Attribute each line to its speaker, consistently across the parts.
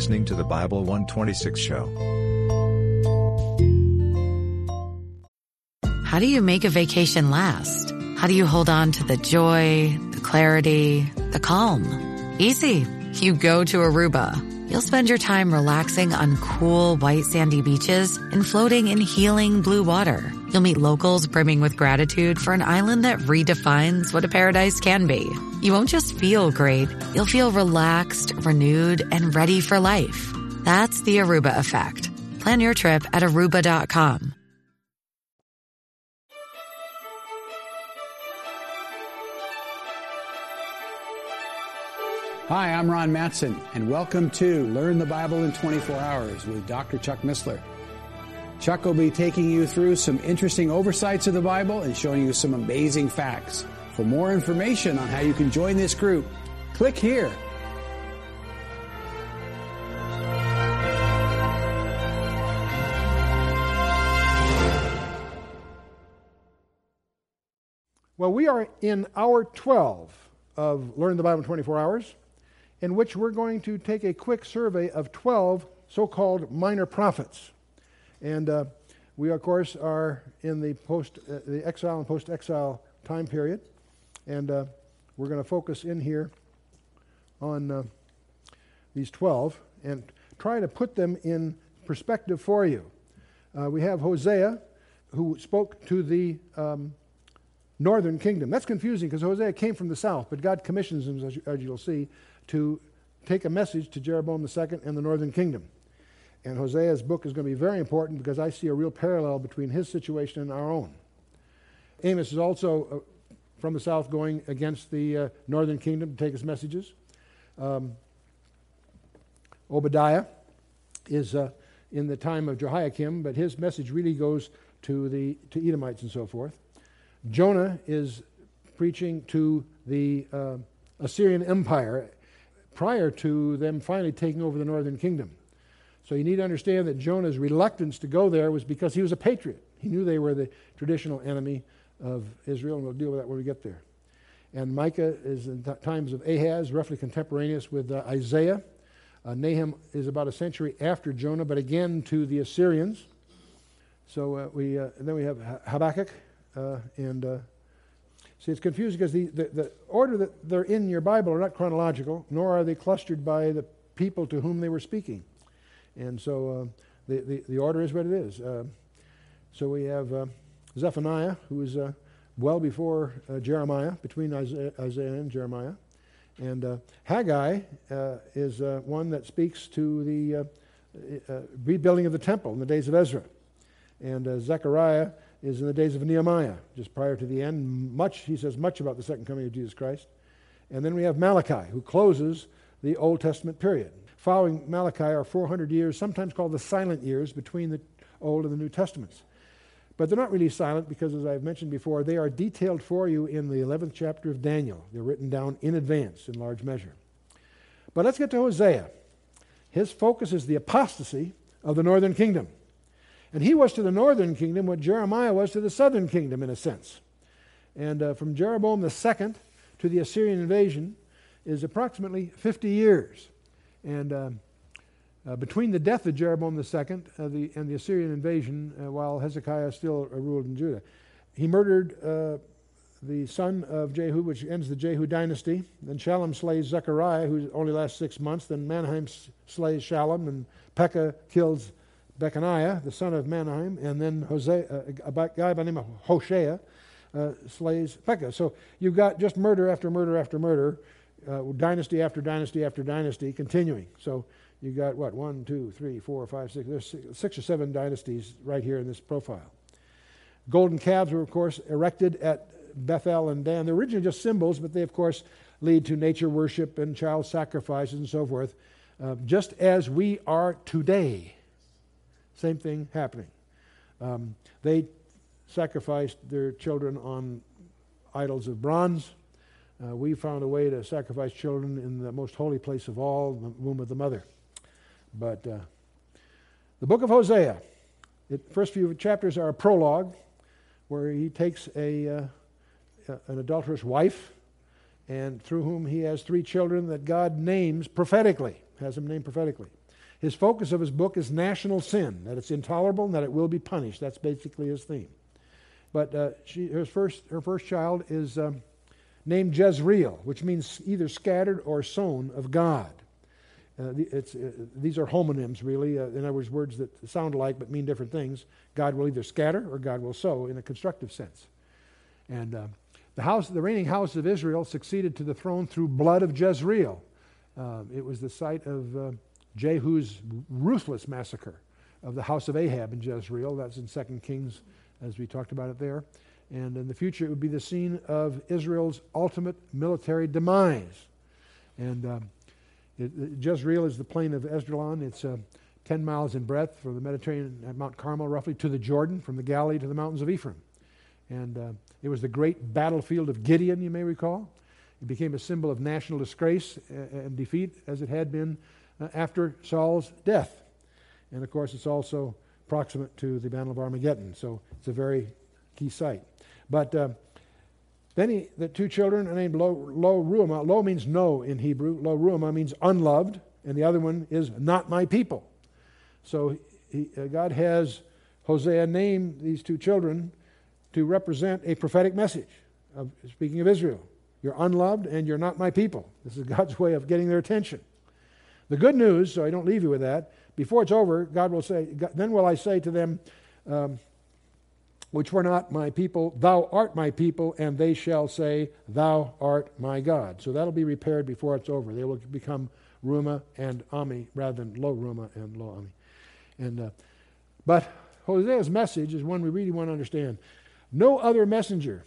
Speaker 1: listening to the Bible 126 show.
Speaker 2: How do you make a vacation last? How do you hold on to the joy, the clarity, the calm? Easy. You go to Aruba. You'll spend your time relaxing on cool, white, sandy beaches and floating in healing blue water. You'll meet locals brimming with gratitude for an island that redefines what a paradise can be. You won't just feel great, you'll feel relaxed, renewed, and ready for life. That's the Aruba effect. Plan your trip at aruba.com.
Speaker 3: Hi, I'm Ron Matsen, and welcome to Learn the Bible in 24 Hours with Dr. Chuck Missler. Chuck will be taking you through some interesting oversights of the Bible and showing you some amazing facts. For more information on how you can join this group, click here.
Speaker 4: Well, we are in hour 12 of Learn the Bible in 24 Hours in which we're going to take a quick survey of 12 so called minor prophets. And uh, we, of course, are in the, post, uh, the exile and post exile time period. And uh, we're going to focus in here on uh, these 12 and try to put them in perspective for you. Uh, we have Hosea, who spoke to the um, northern kingdom. That's confusing because Hosea came from the south, but God commissions him, as, you, as you'll see, to take a message to Jeroboam II and the northern kingdom. And Hosea's book is going to be very important because I see a real parallel between his situation and our own. Amos is also uh, from the south going against the uh, northern kingdom to take his messages. Um, Obadiah is uh, in the time of Jehoiakim, but his message really goes to the to Edomites and so forth. Jonah is preaching to the uh, Assyrian Empire prior to them finally taking over the northern kingdom. So you need to understand that Jonah's reluctance to go there was because he was a patriot. He knew they were the traditional enemy of Israel, and we'll deal with that when we get there. And Micah is in th- times of Ahaz, roughly contemporaneous with uh, Isaiah. Uh, Nahum is about a century after Jonah, but again to the Assyrians. So uh, we uh, then we have Habakkuk uh, and uh, See, it's confusing because the, the, the, order that they're in your Bible are not chronological, nor are they clustered by the people to whom they were speaking. And so uh, the, the, the, order is what it is. Uh, so we have uh, Zephaniah, who is uh, well before uh, Jeremiah, between Isaiah, Isaiah, and Jeremiah. And uh, Haggai is one that speaks to the rebuilding of the temple in the days of Ezra. And Zechariah is in the days of Nehemiah, just prior to the end. Much, he says much about the second coming of Jesus Christ. And then we have Malachi, who closes the Old Testament period. Following Malachi are 400 years, sometimes called the silent years, between the Old and the New Testaments. But they're not really silent because, as I've mentioned before, they are detailed for you in the 11th chapter of Daniel. They're written down in advance in large measure. But let's get to Hosea. His focus is the apostasy of the northern kingdom. And he was to the northern kingdom what Jeremiah was to the southern kingdom, in a sense. And uh, from Jeroboam II to the Assyrian invasion is approximately 50 years. And uh, uh, between the death of Jeroboam II uh, the, and the Assyrian invasion, uh, while Hezekiah still ruled in Judah, he murdered uh, the son of Jehu, which ends the Jehu dynasty. Then Shallum slays Zechariah, who only lasts six months. Then Menahem slays Shallum, and Pekah kills Pekahiah, the son of Menahem, and then Hosea, uh, a guy by the name of Hoshea uh, slays Pekah. So you've got just murder after murder after murder, uh, dynasty after dynasty after dynasty continuing. So you've got what, one, two, three, four, five, six, there's six, six or seven dynasties right here in this profile. Golden calves were, of course, erected at Bethel and Dan. They're originally just symbols, but they, of course, lead to nature worship and child sacrifices and so forth, uh, just as we are today. Same thing happening. Um, they sacrificed their children on idols of bronze. Uh, we found a way to sacrifice children in the most holy place of all, the womb of the mother. But uh, the book of Hosea, the first few chapters are a prologue where he takes a, uh, an adulterous wife and through whom he has three children that God names prophetically, has them named prophetically. His focus of his book is national sin, that it's intolerable and that it will be punished. That's basically his theme. But uh, she, her, first, her first child is um, named Jezreel, which means either scattered or sown of God. Uh, it's, uh, these are homonyms, really. Uh, in other words, words that sound alike but mean different things. God will either scatter or God will sow in a constructive sense. And uh, the, house, the reigning house of Israel succeeded to the throne through blood of Jezreel. Uh, it was the site of uh, Jehu's ruthless massacre of the house of Ahab in Jezreel. That's in 2 Kings, as we talked about it there. And in the future, it would be the scene of Israel's ultimate military demise. And um, it, Jezreel is the plain of Esdraelon. It's uh, 10 miles in breadth from the Mediterranean at Mount Carmel, roughly, to the Jordan, from the Galilee to the mountains of Ephraim. And uh, it was the great battlefield of Gideon, you may recall. It became a symbol of national disgrace uh, and defeat, as it had been uh, after Saul's death. And of course, it's also proximate to the Battle of Armageddon, so it's a very key site. But uh, then he, the two children are named Lo, Lo Ruhamah. Lo means no in Hebrew. Lo Ruhamah means unloved, and the other one is not my people. So he, uh, God has Hosea name these two children to represent a prophetic message of speaking of Israel. You're unloved and you're not my people. This is God's way of getting their attention. The good news, so I don't leave you with that, before it's over, God will say, Then will I say to them, um, which were not my people, Thou art my people, and they shall say, Thou art my God. So that'll be repaired before it's over. They will become Ruma and Ami rather than Lo Ruma and Lo Ami. And, uh, but Hosea's message is one we really want to understand. No other messenger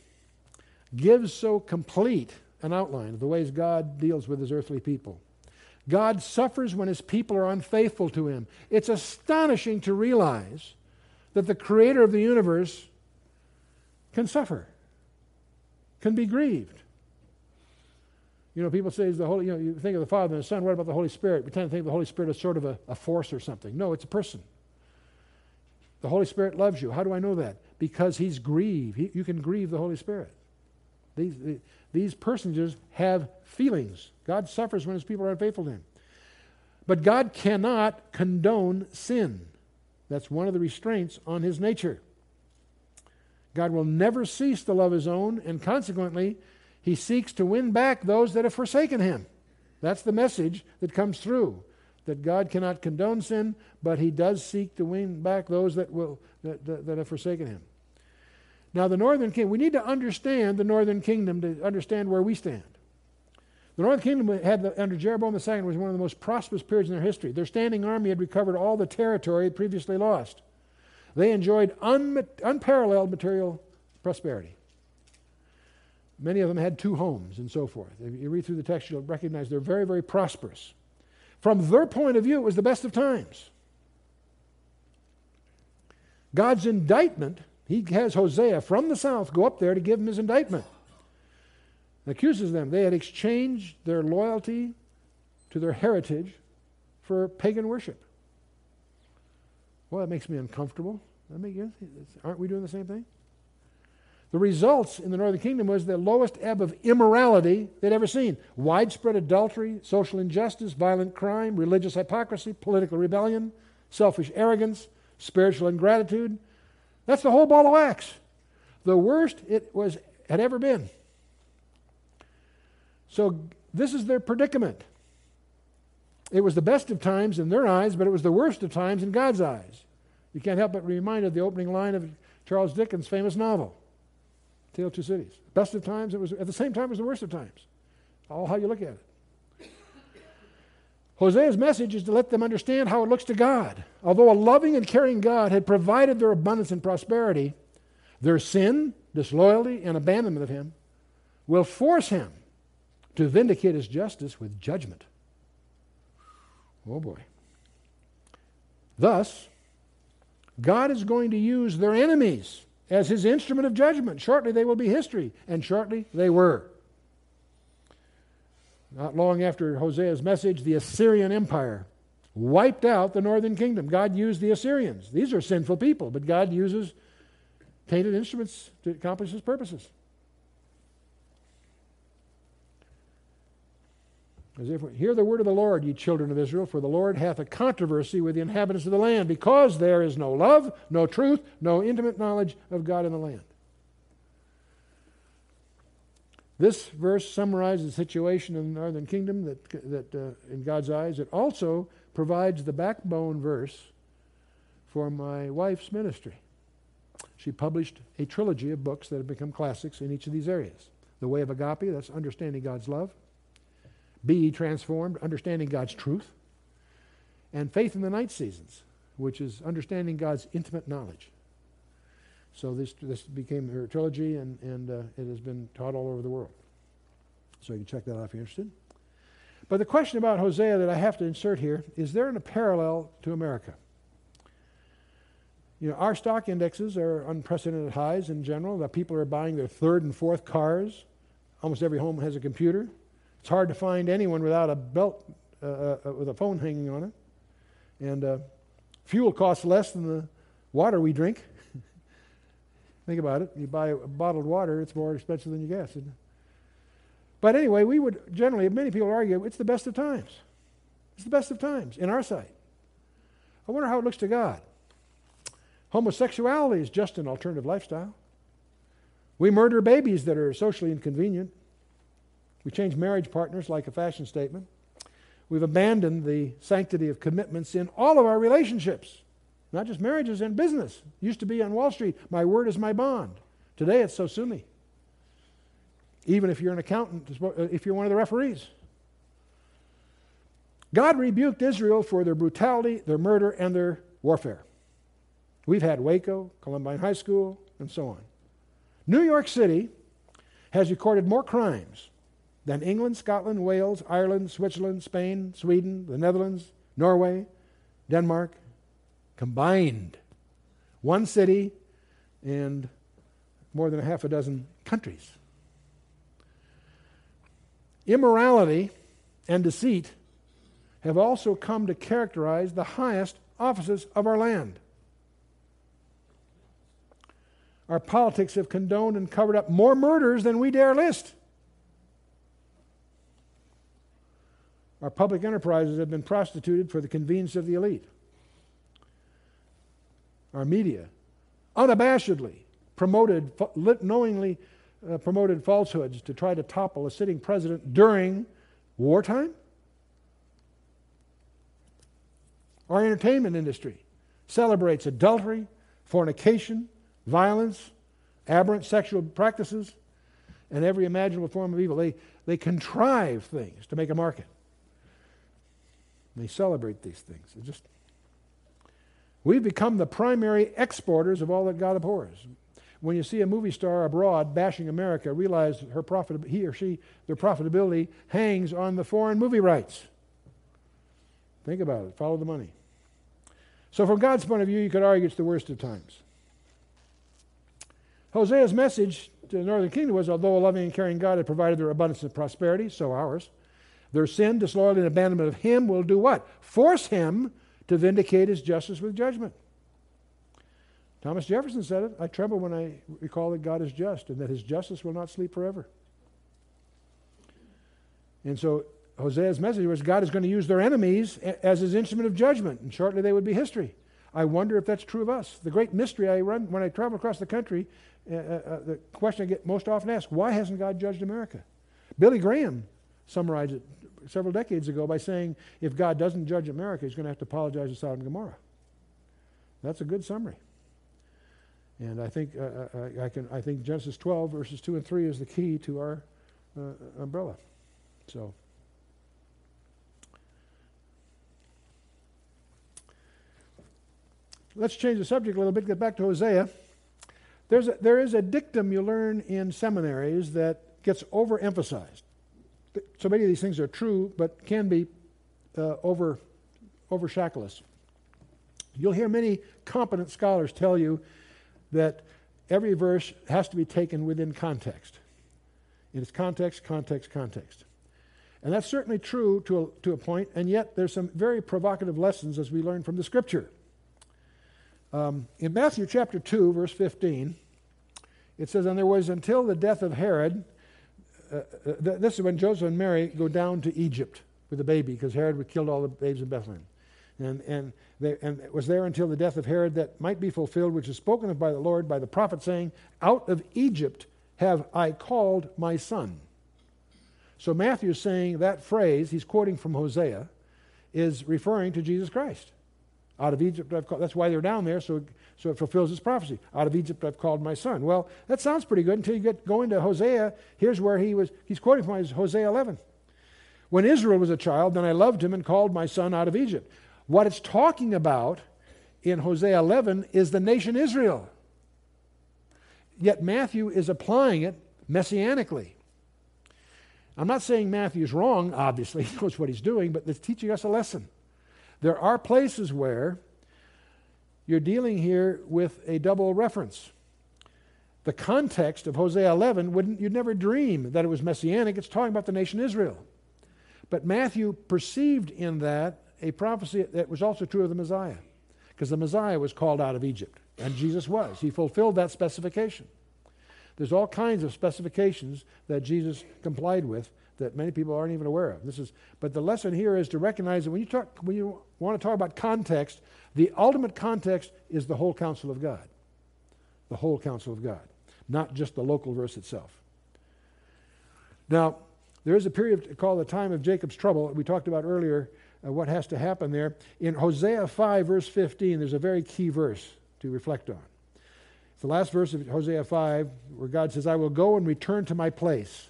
Speaker 4: gives so complete an outline of the ways God deals with his earthly people. God suffers when his people are unfaithful to him. It's astonishing to realize that the creator of the universe can suffer, can be grieved. You know, people say, the Holy, you know, you think of the Father and the Son, what about the Holy Spirit? We tend to think of the Holy Spirit as sort of a, a force or something. No, it's a person. The Holy Spirit loves you. How do I know that? Because He's grieved. He, you can grieve the Holy Spirit. These, these personages have feelings. God suffers when His people are unfaithful to Him. But God cannot condone sin. That's one of the restraints on His nature. God will never cease to love his own, and consequently, he seeks to win back those that have forsaken him. That's the message that comes through. That God cannot condone sin, but he does seek to win back those that, will, that, that, that have forsaken him. Now, the northern kingdom, we need to understand the northern kingdom to understand where we stand. The northern kingdom had the, under Jeroboam II was one of the most prosperous periods in their history. Their standing army had recovered all the territory previously lost. They enjoyed un- unparalleled material prosperity. Many of them had two homes and so forth. If you read through the text, you'll recognize they're very, very prosperous. From their point of view, it was the best of times. God's indictment, he has Hosea from the south go up there to give him his indictment. accuses them. They had exchanged their loyalty to their heritage for pagan worship. Well, that makes me uncomfortable. That make you, aren't we doing the same thing? The results in the northern kingdom was the lowest ebb of immorality they'd ever seen. Widespread adultery, social injustice, violent crime, religious hypocrisy, political rebellion, selfish arrogance, spiritual ingratitude. That's the whole ball of wax. The worst it was had ever been. So this is their predicament. It was the best of times in their eyes, but it was the worst of times in God's eyes. You can't help but be reminded of the opening line of Charles Dickens' famous novel, Tale of Two Cities. Best of times, it was at the same time it was the worst of times. All how you look at it. Hosea's message is to let them understand how it looks to God. Although a loving and caring God had provided their abundance and prosperity, their sin, disloyalty, and abandonment of Him will force Him to vindicate His justice with judgment. Oh boy. Thus, God is going to use their enemies as his instrument of judgment. Shortly they will be history, and shortly they were. Not long after Hosea's message, the Assyrian Empire wiped out the northern kingdom. God used the Assyrians. These are sinful people, but God uses tainted instruments to accomplish his purposes. As if hear the word of the Lord, ye children of Israel, for the Lord hath a controversy with the inhabitants of the land, because there is no love, no truth, no intimate knowledge of God in the land. This verse summarizes the situation in the northern kingdom that, that uh, in God's eyes. It also provides the backbone verse for my wife's ministry. She published a trilogy of books that have become classics in each of these areas. The Way of Agape, that's understanding God's love. Be transformed, understanding God's truth. And Faith in the Night Seasons, which is understanding God's intimate knowledge. So this, this became her trilogy, and, and uh, it has been taught all over the world. So you can check that out if you're interested. But the question about Hosea that I have to insert here is there a parallel to America? You know, our stock indexes are unprecedented highs in general. The people are buying their third and fourth cars. Almost every home has a computer. It's hard to find anyone without a belt uh, uh, uh with a phone hanging on it. And uh, fuel costs less than the water we drink. Think about it. You buy bottled water, it's more expensive than your gas, But anyway, we would generally, many people argue, it's the best of times. It's the best of times in our sight. I wonder how it looks to God. Homosexuality is just an alternative lifestyle. We murder babies that are socially inconvenient. We change marriage partners like a fashion statement. We've abandoned the sanctity of commitments in all of our relationships. Not just marriages and business. Used to be on Wall Street, my word is my bond. Today it's so sue me. Even if you're an accountant, if you're one of the referees. God rebuked Israel for their brutality, their murder, and their warfare. We've had Waco, Columbine High School, and so on. New York City has recorded more crimes than England, Scotland, Wales, Ireland, Switzerland, Spain, Sweden, the Netherlands, Norway, Denmark, combined. One city and more than a half a dozen countries. Immorality and deceit have also come to characterize the highest offices of our land. Our politics have condoned and covered up more murders than we dare list. Our public enterprises have been prostituted for the convenience of the elite our media, unabashedly promoted, knowingly uh, promoted falsehoods to try to topple a sitting president during wartime? Our entertainment industry celebrates adultery, fornication, violence, aberrant sexual practices, and every imaginable form of evil. They, they contrive things to make a market. They celebrate these things. It just We've become the primary exporters of all that God abhors. When you see a movie star abroad bashing America, realize her profit, he or she, their profitability hangs on the foreign movie rights. Think about it. Follow the money. So, from God's point of view, you could argue it's the worst of times. Hosea's message to the northern kingdom was although a loving and caring God had provided their abundance of prosperity, so ours, their sin, disloyalty, and abandonment of Him will do what? Force Him to vindicate his justice with judgment. Thomas Jefferson said it I tremble when I recall that God is just and that his justice will not sleep forever. And so Hosea's message was God is going to use their enemies as his instrument of judgment, and shortly they would be history. I wonder if that's true of us. The great mystery I run when I travel across the country, uh, uh, uh the question I get most often asked why hasn't God judged America? Billy Graham summarized it several decades ago by saying if God doesn't judge America, he's going to have to apologize to Sodom and Gomorrah. That's a good summary. And I think, uh, uh I, I, can, I think Genesis 12, verses 2 and 3 is the key to our uh, umbrella. So. Let's change the subject a little bit, get back to Hosea. There's a, there is a dictum you learn in seminaries that gets overemphasized so many of these things are true, but can be uh, over, over. You'll hear many competent scholars tell you that every verse has to be taken within context. Its context, context, context. And that's certainly true to a, to a point, and yet there's some very provocative lessons as we learn from the scripture. Um, in Matthew chapter 2, verse 15, it says, And there was until the death of Herod, uh, uh, this is when Joseph and Mary go down to Egypt with the baby because Herod had killed all the babes in Bethlehem. And, and, they, and it was there until the death of Herod that might be fulfilled, which is spoken of by the Lord, by the prophet, saying, Out of Egypt have I called my son. So Matthew is saying that phrase, he's quoting from Hosea, is referring to Jesus Christ. Out of Egypt I've called. That's why they're down there, so, so it fulfills his prophecy. Out of Egypt I've called my son. Well, that sounds pretty good until you get going to Hosea. Here's where he was, he's quoting from Hosea 11. When Israel was a child, then I loved him and called my son out of Egypt. What it's talking about in Hosea 11 is the nation Israel. Yet Matthew is applying it messianically. I'm not saying Matthew's wrong, obviously, he knows what he's doing, but it's teaching us a lesson. There are places where you're dealing here with a double reference. The context of Hosea 11 wouldn't you'd never dream that it was messianic. It's talking about the nation Israel. But Matthew perceived in that a prophecy that was also true of the Messiah, because the Messiah was called out of Egypt, and Jesus was. He fulfilled that specification. There's all kinds of specifications that Jesus complied with that many people aren't even aware of. This is, but the lesson here is to recognize that when you talk, when you want to talk about context, the ultimate context is the whole counsel of God, the whole counsel of God, not just the local verse itself. Now, there is a period called the time of Jacob's trouble. We talked about earlier uh, what has to happen there. In Hosea 5, verse 15, there's a very key verse to reflect on. It's the last verse of Hosea 5, where God says, I will go and return to my place.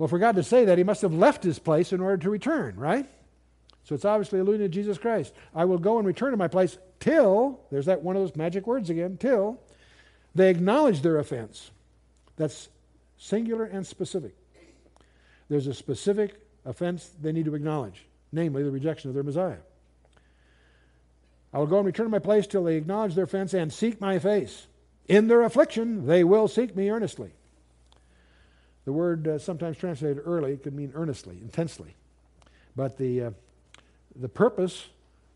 Speaker 4: Well, for God to say that, he must have left his place in order to return, right? So it's obviously alluding to Jesus Christ. I will go and return to my place till, there's that one of those magic words again, till they acknowledge their offense. That's singular and specific. There's a specific offense they need to acknowledge namely the rejection of their Messiah. I will go and return to my place till they acknowledge their offense and seek my face. In their affliction, they will seek me earnestly. The word uh, sometimes translated early could mean earnestly, intensely. But the, uh, the purpose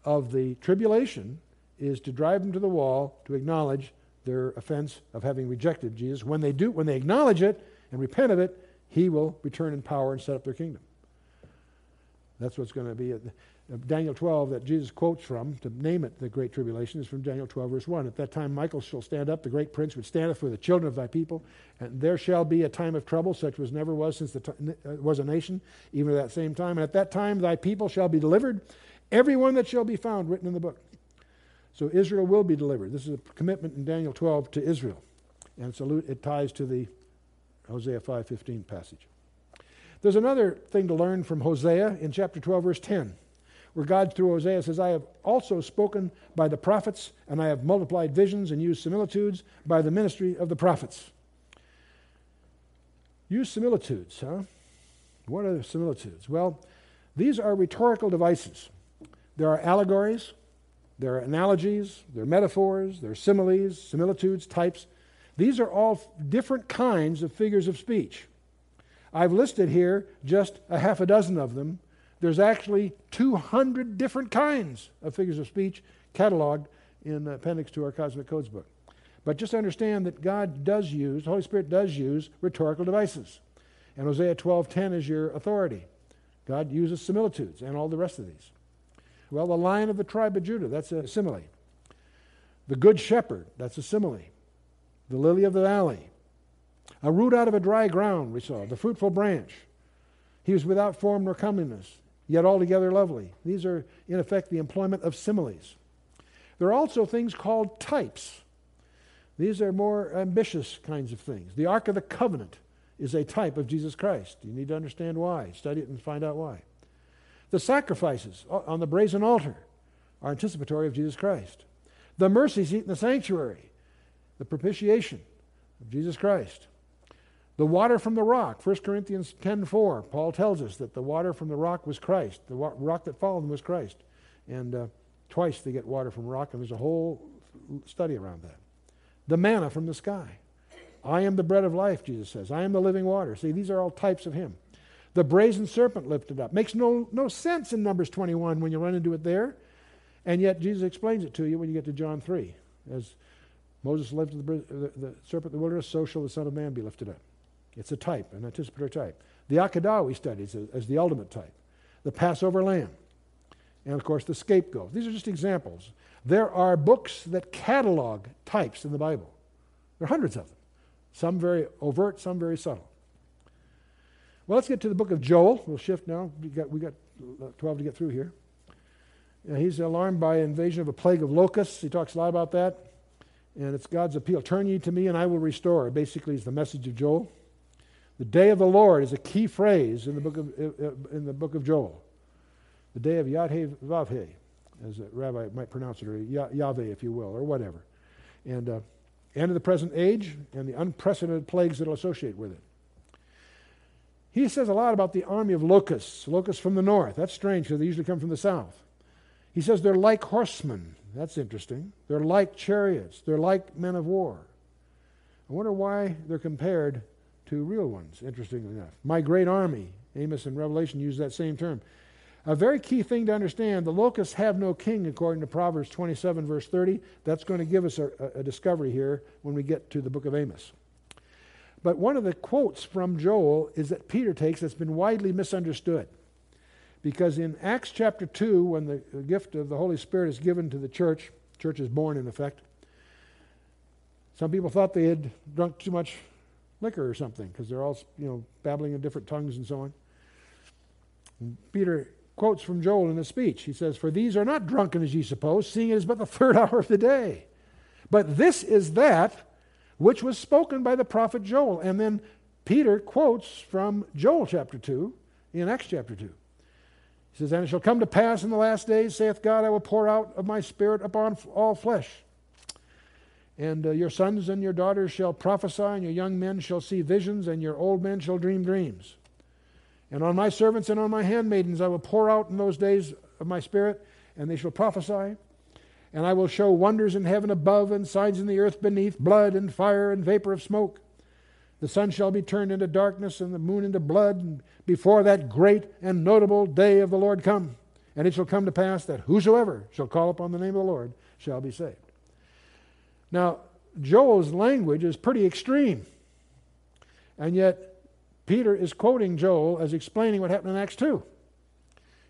Speaker 4: of the tribulation is to drive them to the wall to acknowledge their offense of having rejected Jesus. When they do, when they acknowledge it and repent of it, he will return in power and set up their kingdom. That's what's going to be. Daniel 12 that Jesus quotes from to name it the Great Tribulation is from Daniel 12, verse 1. At that time, Michael shall stand up, the great prince which standeth for the children of thy people, and there shall be a time of trouble, such as never was since the uh, was a nation, even at that same time. And at that time, thy people shall be delivered, every one that shall be found written in the book. So Israel will be delivered. This is a commitment in Daniel 12 to Israel, and it ties to the Hosea 5:15 passage. There's another thing to learn from Hosea in chapter 12, verse 10, where God, through Hosea, says, I have also spoken by the prophets, and I have multiplied visions and used similitudes by the ministry of the prophets. Use similitudes, huh? What are similitudes? Well, these are rhetorical devices. There are allegories, there are analogies, there are metaphors, there are similes, similitudes, types. These are all different kinds of figures of speech. I've listed here just a half a dozen of them. There's actually 200 different kinds of figures of speech cataloged in the appendix to our Cosmic Codes book. But just understand that God does use, the Holy Spirit does use rhetorical devices. And Hosea 12:10 is your authority. God uses similitudes and all the rest of these. Well, the lion of the tribe of Judah, that's a simile. The good shepherd, that's a simile. The lily of the valley, a root out of a dry ground, we saw, the fruitful branch. He was without form nor comeliness, yet altogether lovely. These are, in effect, the employment of similes. There are also things called types. These are more ambitious kinds of things. The Ark of the Covenant is a type of Jesus Christ. You need to understand why. Study it and find out why. The sacrifices on the brazen altar are anticipatory of Jesus Christ. The mercy seat in the sanctuary, the propitiation of Jesus Christ. The water from the rock, 1 Corinthians 10.4, Paul tells us that the water from the rock was Christ. The wa- rock that followed them was Christ. And uh, twice they get water from rock, and there's a whole study around that. The manna from the sky. I am the bread of life, Jesus says. I am the living water. See, these are all types of him. The brazen serpent lifted up. Makes no, no sense in Numbers 21 when you run into it there. And yet Jesus explains it to you when you get to John 3. As Moses lifted the, the, the serpent in the wilderness, so shall the Son of Man be lifted up. It's a type, an anticipatory type. The Akedah we study as, the ultimate type. The Passover lamb. And of course, the scapegoat. These are just examples. There are books that catalog types in the Bible. There are hundreds of them. Some very overt, some very subtle. Well, let's get to the book of Joel. We'll shift now. We got, we got uh, 12 to get through here. He's alarmed by invasion of a plague of locusts. He talks a lot about that. And it's God's appeal Turn ye to me, and I will restore. Basically, is the message of Joel. The day of the Lord is a key phrase in the book of, in the book of Joel. The day of Yahweh as a rabbi might pronounce it, or Yahweh, if you will, or whatever. And uh, end of the present age and the unprecedented plagues that will associate with it. He says a lot about the army of locusts, locusts from the north. That's strange because they usually come from the south. He says they're like horsemen. That's interesting. They're like chariots. They're like men of war. I wonder why they're compared to real ones, interestingly enough. My great army, Amos and Revelation use that same term. A very key thing to understand the locusts have no king, according to Proverbs 27, verse 30. That's going to give us a, a, discovery here when we get to the book of Amos. But one of the quotes from Joel is that Peter takes that's been widely misunderstood. Because in Acts chapter 2, when the gift of the Holy Spirit is given to the church, church is born in effect, some people thought they had drunk too much liquor or something because they're all you know babbling in different tongues and so on. And Peter quotes from Joel in his speech. He says, For these are not drunken as ye suppose, seeing it is but the third hour of the day. But this is that which was spoken by the prophet Joel. And then Peter quotes from Joel chapter 2 in Acts chapter 2. He says, And it shall come to pass in the last days, saith God, I will pour out of my spirit upon all flesh. And uh, your sons and your daughters shall prophesy, and your young men shall see visions, and your old men shall dream dreams. And on my servants and on my handmaidens I will pour out in those days of my spirit, and they shall prophesy. And I will show wonders in heaven above and signs in the earth beneath, blood and fire and vapor of smoke. The sun shall be turned into darkness and the moon into blood before that great and notable day of the Lord come. And it shall come to pass that whosoever shall call upon the name of the Lord shall be saved. Now, Joel's language is pretty extreme. And yet, Peter is quoting Joel as explaining what happened in Acts 2.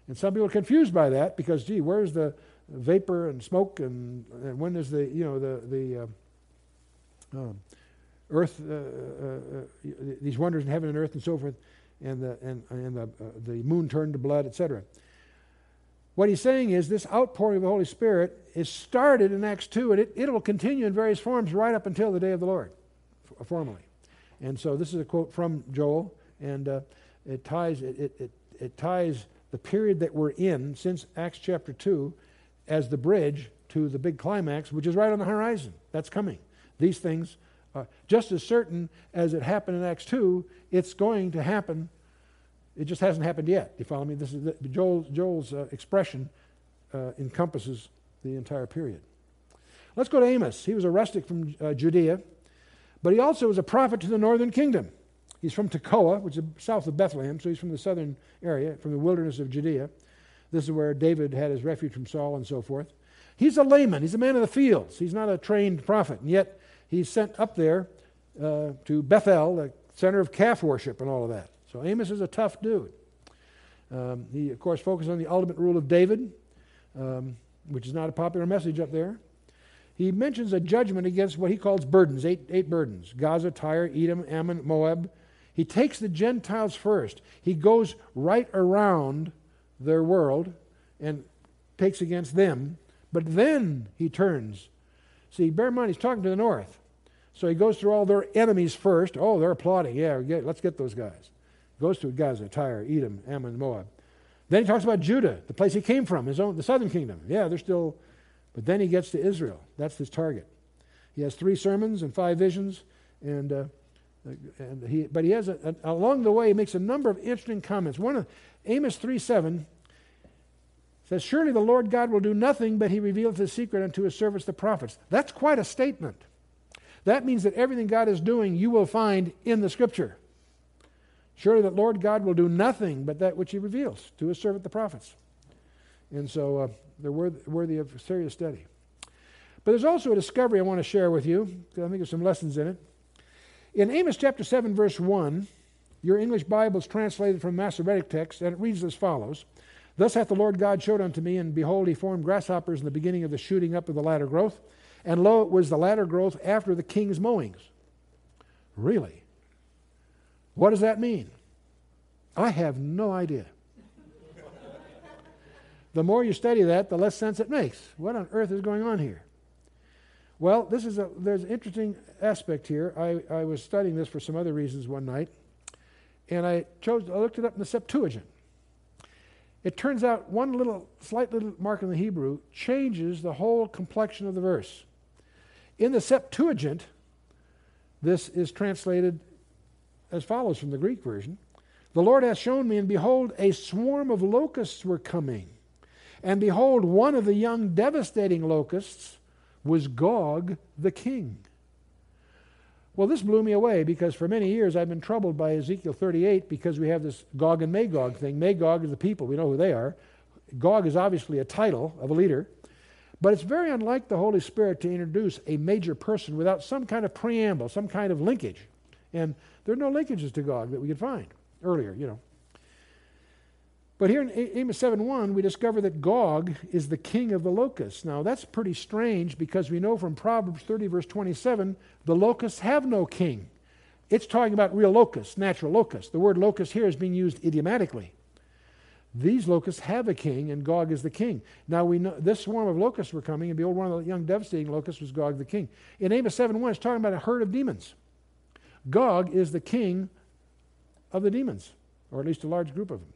Speaker 4: And some people are confused by that because, gee, where's the vapor and smoke and, and when is the, you know, the, the uh, um, earth, uh, uh, uh these wonders in heaven and earth and so forth, and the, and, and the, uh, the moon turned to blood, etc. What he's saying is this outpouring of the Holy Spirit is started in Acts 2, and it, it'll continue in various forms right up until the day of the Lord, formally. And so this is a quote from Joel, and uh, it ties it, it, it, it ties the period that we're in since Acts chapter two as the bridge to the big climax, which is right on the horizon. That's coming. These things, are just as certain as it happened in Acts two, it's going to happen. It just hasn't happened yet. You follow me? This is the, Joel, Joel's uh, expression uh, encompasses the entire period. Let's go to Amos. He was a rustic from uh, Judea. But he also was a prophet to the northern kingdom. He's from Tekoa, which is south of Bethlehem, so he's from the southern area, from the wilderness of Judea. This is where David had his refuge from Saul and so forth. He's a layman, he's a man of the fields. He's not a trained prophet, and yet he's sent up there uh, to Bethel, the center of calf worship and all of that. So Amos is a tough dude. Um, he, of course, focuses on the ultimate rule of David, um, which is not a popular message up there he mentions a judgment against what he calls burdens, eight, eight burdens Gaza, Tyre, Edom, Ammon, Moab. He takes the Gentiles first. He goes right around their world and takes against them, but then he turns. See, bear in mind, he's talking to the north. So he goes through all their enemies first. Oh, they're applauding. Yeah, let's get those guys. Goes to Gaza, Tyre, Edom, Ammon, Moab. Then he talks about Judah, the place he came from, his own, the southern kingdom. Yeah, they're still but then he gets to Israel. That's his target. He has three sermons and five visions, and, uh, and he, but he has a, a, along the way he makes a number of interesting comments. One of Amos three seven says, "Surely the Lord God will do nothing, but He reveals His secret unto His servants the prophets." That's quite a statement. That means that everything God is doing, you will find in the Scripture. Surely the Lord God will do nothing but that which He reveals to His servant the prophets. And so uh, they're worthy of serious study. But there's also a discovery I want to share with you, because I think there's some lessons in it. In Amos chapter 7, verse 1, your English Bible is translated from Masoretic text, and it reads as follows Thus hath the Lord God showed unto me, and behold, he formed grasshoppers in the beginning of the shooting up of the latter growth, and lo, it was the latter growth after the king's mowings. Really? What does that mean? I have no idea. the more you study that, the less sense it makes. What on earth is going on here? Well, this is a there's an interesting aspect here. I, I was studying this for some other reasons one night, and I chose I looked it up in the Septuagint. It turns out one little slight little mark in the Hebrew changes the whole complexion of the verse. In the Septuagint, this is translated as follows from the Greek version The Lord hath shown me, and behold, a swarm of locusts were coming. And behold, one of the young devastating locusts was Gog the king. Well, this blew me away because for many years I've been troubled by Ezekiel 38 because we have this Gog and Magog thing. Magog is the people, we know who they are. Gog is obviously a title of a leader. But it's very unlike the Holy Spirit to introduce a major person without some kind of preamble, some kind of linkage. And there are no linkages to Gog that we could find earlier, you know. But here in Amos 7:1, we discover that Gog is the king of the locusts. Now, that's pretty strange because we know from Proverbs 30, verse 27, the locusts have no king. It's talking about real locusts, natural locusts. The word locust here is being used idiomatically. These locusts have a king, and Gog is the king. Now we know this swarm of locusts were coming, and behold, one of the young devastating locusts was Gog the king. In Amos 7:1, it's talking about a herd of demons. Gog is the king of the demons, or at least a large group of them.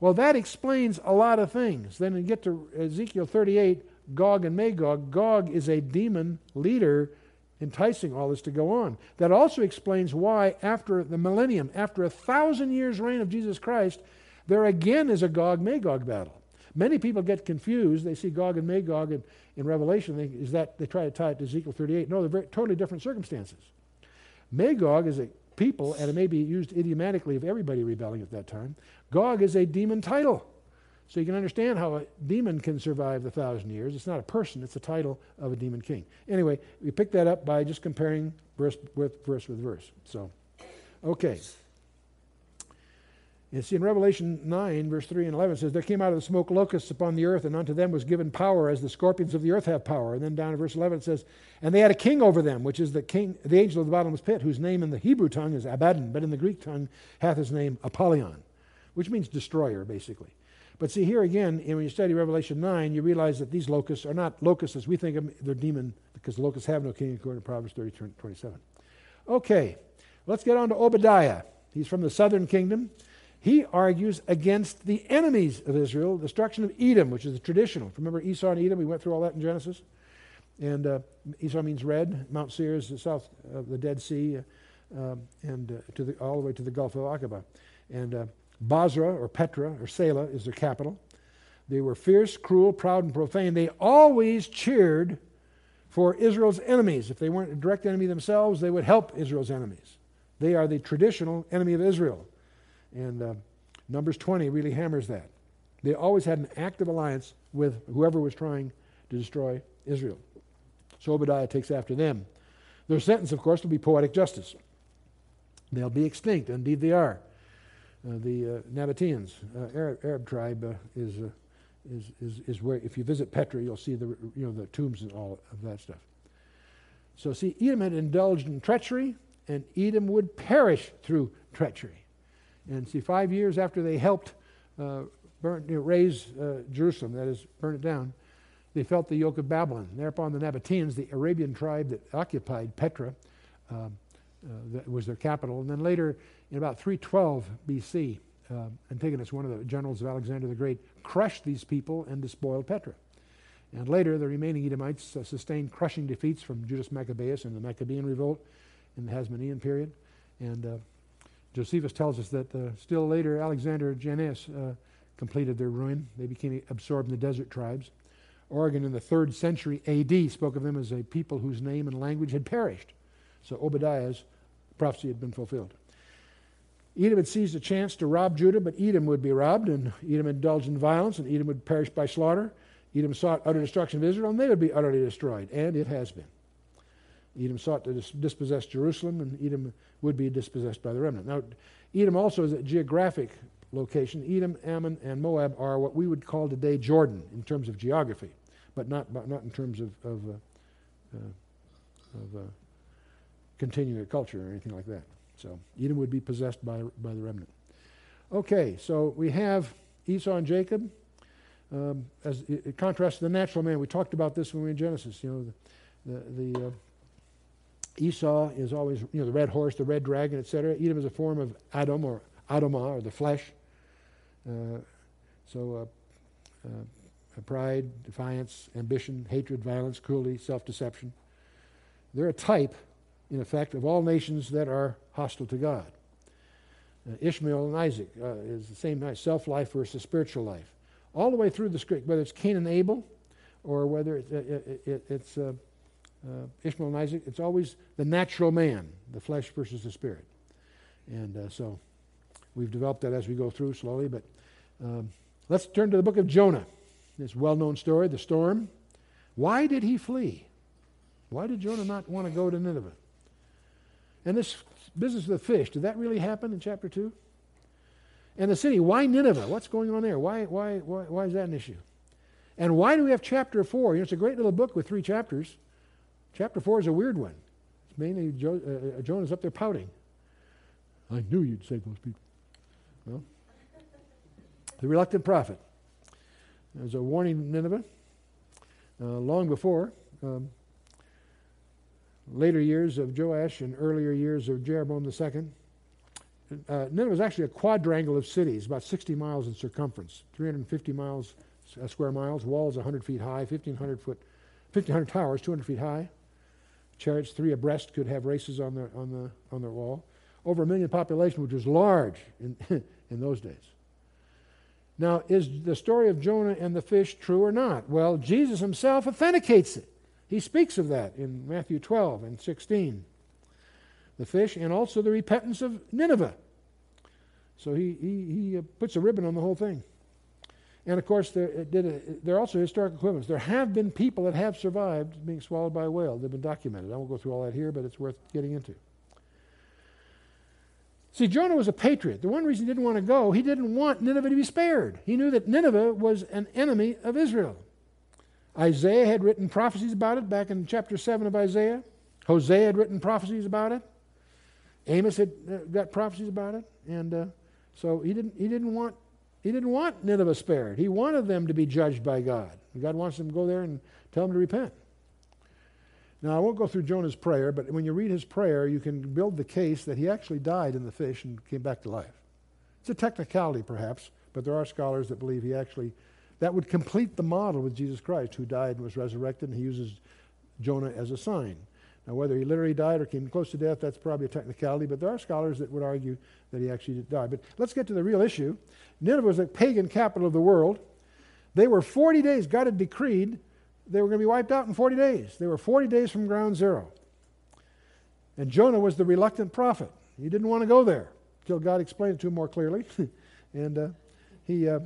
Speaker 4: Well, that explains a lot of things. Then we get to Ezekiel 38, Gog and Magog. Gog is a demon leader enticing all this to go on. That also explains why, after the millennium, after a thousand years' reign of Jesus Christ, there again is a Gog Magog battle. Many people get confused. They see Gog and Magog in, in Revelation. They, is that they try to tie it to Ezekiel 38? No, they're very, totally different circumstances. Magog is a people, and it may be used idiomatically of everybody rebelling at that time. Gog is a demon title. So you can understand how a demon can survive the thousand years. It's not a person, it's a title of a demon king. Anyway, we pick that up by just comparing verse with verse with verse. So, okay. You see, in Revelation 9, verse 3 and 11, says, There came out of the smoke locusts upon the earth, and unto them was given power as the scorpions of the earth have power. And then down in verse 11 it says, And they had a king over them, which is the king, the angel of the bottomless pit, whose name in the Hebrew tongue is Abaddon, but in the Greek tongue hath his name Apollyon, which means destroyer, basically. But see, here again, when you study Revelation 9, you realize that these locusts are not locusts as we think of them, they're demon, because locusts have no king, according to Proverbs 30, 27. Okay, let's get on to Obadiah. He's from the southern kingdom he argues against the enemies of Israel, the destruction of Edom, which is the traditional. Remember Esau and Edom? We went through all that in Genesis. And uh, Esau means red. Mount Seir is the south of the Dead Sea, uh, um, and uh, to the, all the way to the Gulf of Aqaba. And uh, Bozrah or Petra or Selah is their capital. They were fierce, cruel, proud, and profane. They always cheered for Israel's enemies. If they weren't a direct enemy themselves, they would help Israel's enemies. They are the traditional enemy of Israel. And uh, Numbers 20 really hammers that. They always had an active alliance with whoever was trying to destroy Israel. So Obadiah takes after them. Their sentence, of course, will be poetic justice. They'll be extinct. Indeed, they are. Uh, the uh, Nabateans, uh, Arab, Arab, tribe, uh, is, uh, is, is, is where, if you visit Petra, you'll see the, you know, the tombs and all of that stuff. So, see, Edom had indulged in treachery, and Edom would perish through treachery. And see, five years after they helped uh, burn, you know, raise uh, Jerusalem, that is, burn it down, they felt the yoke of Babylon. Thereupon the Nabateans, the Arabian tribe that occupied Petra, um, uh, that was their capital. And then later, in about 312 BC, uh, Antigonus, one of the generals of Alexander the Great, crushed these people and despoiled Petra. And later, the remaining Edomites uh, sustained crushing defeats from Judas Maccabeus in the Maccabean revolt in the Hasmonean period. And uh, Josephus tells us that uh, still later Alexander Jannaeus uh, completed their ruin. They became absorbed in the desert tribes. Origen in the third century AD spoke of them as a people whose name and language had perished. So Obadiah's prophecy had been fulfilled. Edom had seized a chance to rob Judah, but Edom would be robbed, and Edom indulged in violence, and Edom would perish by slaughter. Edom sought utter destruction of Israel, and they would be utterly destroyed, and it has been. Edom sought to dis- dispossess Jerusalem, and Edom would be dispossessed by the remnant. Now, Edom also is a geographic location. Edom, Ammon, and Moab are what we would call today Jordan in terms of geography, but not, but not in terms of, of, uh, uh, of uh, continuing a culture or anything like that. So Edom would be possessed by, by the remnant. Okay, so we have Esau and Jacob. Um, as it contrasts to the natural man. We talked about this when we were in Genesis. You know, the, the, the uh, Esau is always, you know, the red horse, the red dragon, etc. Edom is a form of Adam or Adamah or the flesh. Uh, so, uh, uh, pride, defiance, ambition, hatred, violence, cruelty, self deception. They're a type, in effect, of all nations that are hostile to God. Uh, Ishmael and Isaac uh, is the same self life versus spiritual life. All the way through the script, whether it's Cain and Abel or whether it, it, it, it's uh, Ishmael and Isaac, it's always the natural man, the flesh versus the spirit. And uh, so we've developed that as we go through slowly. But um, let's turn to the book of Jonah. This well known story, the storm. Why did he flee? Why did Jonah not want to go to Nineveh? And this business of the fish, did that really happen in chapter 2? And the city, why Nineveh? What's going on there? Why, why, why, why is that an issue? And why do we have chapter 4? You know, it's a great little book with three chapters. Chapter 4 is a weird one. It's mainly jo- uh, uh, Jonah's up there pouting. I knew you'd save those people. Well, the reluctant prophet. There's a warning Nineveh uh, long before. Um, later years of Joash and earlier years of Jeroboam II. Uh, Nineveh was actually a quadrangle of cities, about 60 miles in circumference, 350 miles uh, square miles, walls 100 feet high, 1,500 foot, 1,500 towers, 200 feet high. Chariots, three abreast, could have races on their, on the, on the wall. Over a million population, which was large in, in those days. Now, is the story of Jonah and the fish true or not? Well, Jesus himself authenticates it. He speaks of that in Matthew 12 and 16. The fish and also the repentance of Nineveh. So he, he, he uh, puts a ribbon on the whole thing. And of course, there, are also historical equivalents. There have been people that have survived being swallowed by a whale. They've been documented. I won't go through all that here, but it's worth getting into. See, Jonah was a patriot. The one reason he didn't want to go, he didn't want Nineveh to be spared. He knew that Nineveh was an enemy of Israel. Isaiah had written prophecies about it back in chapter 7 of Isaiah. Hosea had written prophecies about it. Amos had uh, got prophecies about it. And uh, so he didn't, he didn't want he didn't want Nineveh spared. He wanted them to be judged by God. God wants them to go there and tell them to repent. Now, I won't go through Jonah's prayer, but when you read his prayer, you can build the case that he actually died in the fish and came back to life. It's a technicality, perhaps, but there are scholars that believe he actually, that would complete the model with Jesus Christ, who died and was resurrected, and he uses Jonah as a sign. Now, whether he literally died or came close to death, that's probably a technicality, but there are scholars that would argue that he actually did die. But let's get to the real issue. Nineveh was the pagan capital of the world. They were 40 days, God had decreed they were going to be wiped out in 40 days. They were 40 days from ground zero. And Jonah was the reluctant prophet. He didn't want to go there until God explained it to him more clearly. and uh, he uh,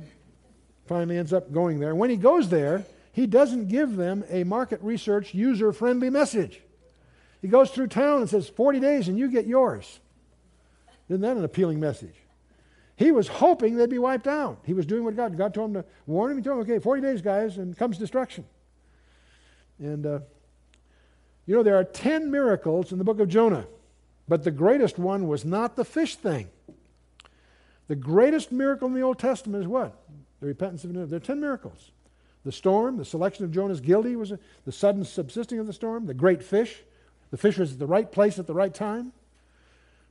Speaker 4: finally ends up going there. When he goes there, he doesn't give them a market research user friendly message. He goes through town and says, 40 days and you get yours. Isn't that an appealing message? He was hoping they'd be wiped out. He was doing what God, God told him to warn him. He told him, okay, 40 days, guys, and comes destruction. And, uh, you know, there are 10 miracles in the book of Jonah, but the greatest one was not the fish thing. The greatest miracle in the Old Testament is what? The repentance of Nineveh. There are 10 miracles. The storm, the selection of Jonah's guilty was a, the sudden subsisting of the storm, the great fish, the fish was at the right place at the right time,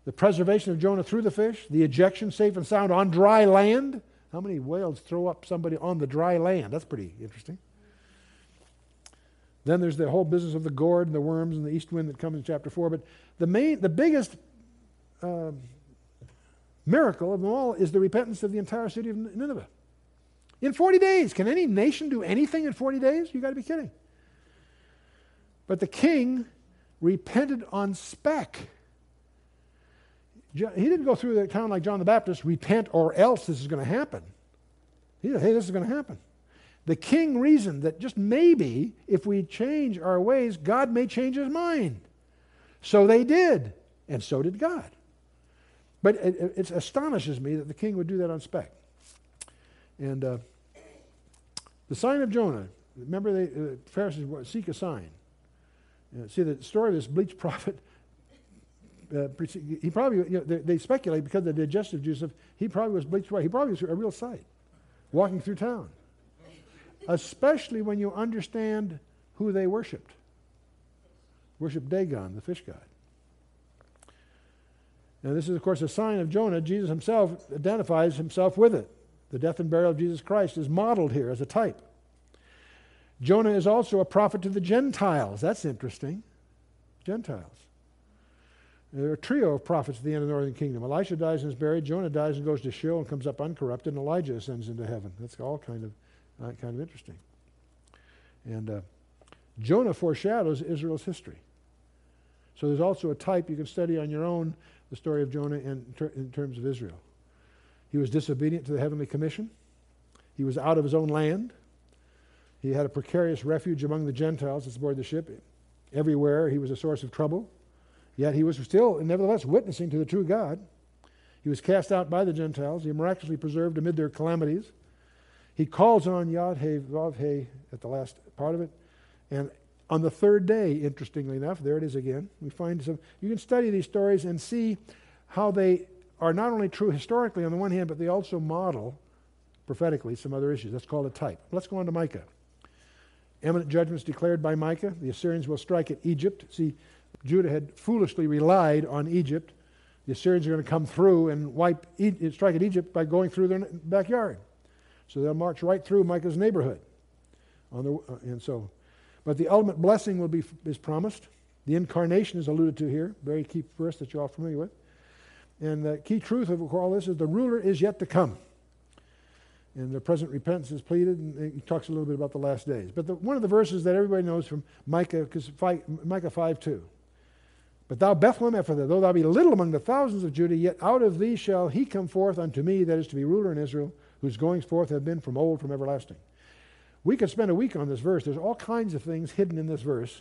Speaker 4: the preservation of Jonah through the fish, the ejection safe and sound on dry land. How many whales throw up somebody on the dry land? That's pretty interesting. Then there's the whole business of the gourd and the worms and the east wind that comes in chapter 4. But the, main, the biggest uh, miracle of them all is the repentance of the entire city of Nineveh. In 40 days. Can any nation do anything in 40 days? You've got to be kidding. But the king repented on spec. He didn't go through the town like John the Baptist, repent or else this is going to happen. He said, hey, this is going to happen. The king reasoned that just maybe if we change our ways, God may change his mind. So they did, and so did God. But it, it astonishes me that the king would do that on spec. And uh, the sign of Jonah, remember the uh, Pharisees seek a sign. Uh, see, the story of this bleached prophet, uh, he probably, you know, they, they, speculate because of the digestive juice of, he probably was bleached white. He probably was a real sight walking through town. Especially when you understand who they worshiped. Worship Dagon, the fish god. Now, this is, of course, a sign of Jonah. Jesus himself identifies himself with it. The death and burial of Jesus Christ is modeled here as a type. Jonah is also a prophet to the Gentiles. That's interesting. Gentiles. There are a trio of prophets at the end of the northern kingdom. Elisha dies and is buried. Jonah dies and goes to Sheol and comes up uncorrupted. And Elijah ascends into heaven. That's all kind of, uh, kind of interesting. And uh, Jonah foreshadows Israel's history. So there's also a type you can study on your own the story of Jonah in, ter- in terms of Israel. He was disobedient to the heavenly commission. He was out of his own land. He had a precarious refuge among the Gentiles that's aboard the ship. Everywhere he was a source of trouble. Yet he was still, nevertheless, witnessing to the true God. He was cast out by the Gentiles. He miraculously preserved amid their calamities. He calls on Yod He Vav He at the last part of it. And on the third day, interestingly enough, there it is again. We find some, you can study these stories and see how they are not only true historically on the one hand, but they also model prophetically some other issues. That's called a type. Let's go on to Micah. Eminent judgments declared by Micah. The Assyrians will strike at Egypt. See, Judah had foolishly relied on Egypt. The Assyrians are going to come through and wipe, strike at Egypt by going through their backyard. So they'll march right through Micah's neighborhood. On the, uh, and so but the ultimate blessing will be is promised. The incarnation is alluded to here, very key verse that you're all familiar with. And the key truth of all this is the ruler is yet to come. And the present repentance is pleaded, and he talks a little bit about the last days. But the, one of the verses that everybody knows from Micah, because Micah 5 2. But thou, Bethlehem Ephrathah, though thou be little among the thousands of Judah, yet out of thee shall he come forth unto me, that is to be ruler in Israel, whose goings forth have been from old, from everlasting. We could spend a week on this verse. There's all kinds of things hidden in this verse.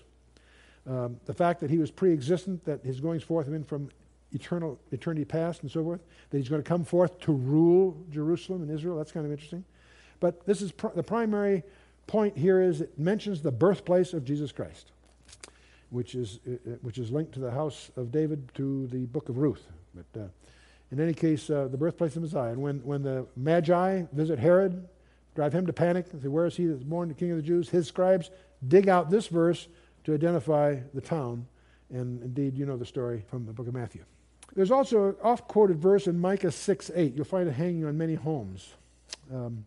Speaker 4: Um, the fact that he was pre existent, that his goings forth have been from eternal eternity past and so forth, that he's going to come forth to rule Jerusalem and Israel. That's kind of interesting. But this is pr- the primary point here is it mentions the birthplace of Jesus Christ, which is, uh, uh which is linked to the house of David to the book of Ruth. But uh, in any case, uh, the birthplace of Messiah. And when, when the Magi visit Herod, drive him to panic and say, Where is he that's born the king of the Jews? His scribes dig out this verse to identify the town. And indeed, you know the story from the book of Matthew. There's also an oft quoted verse in Micah 6 8. You'll find it hanging on many homes. Um,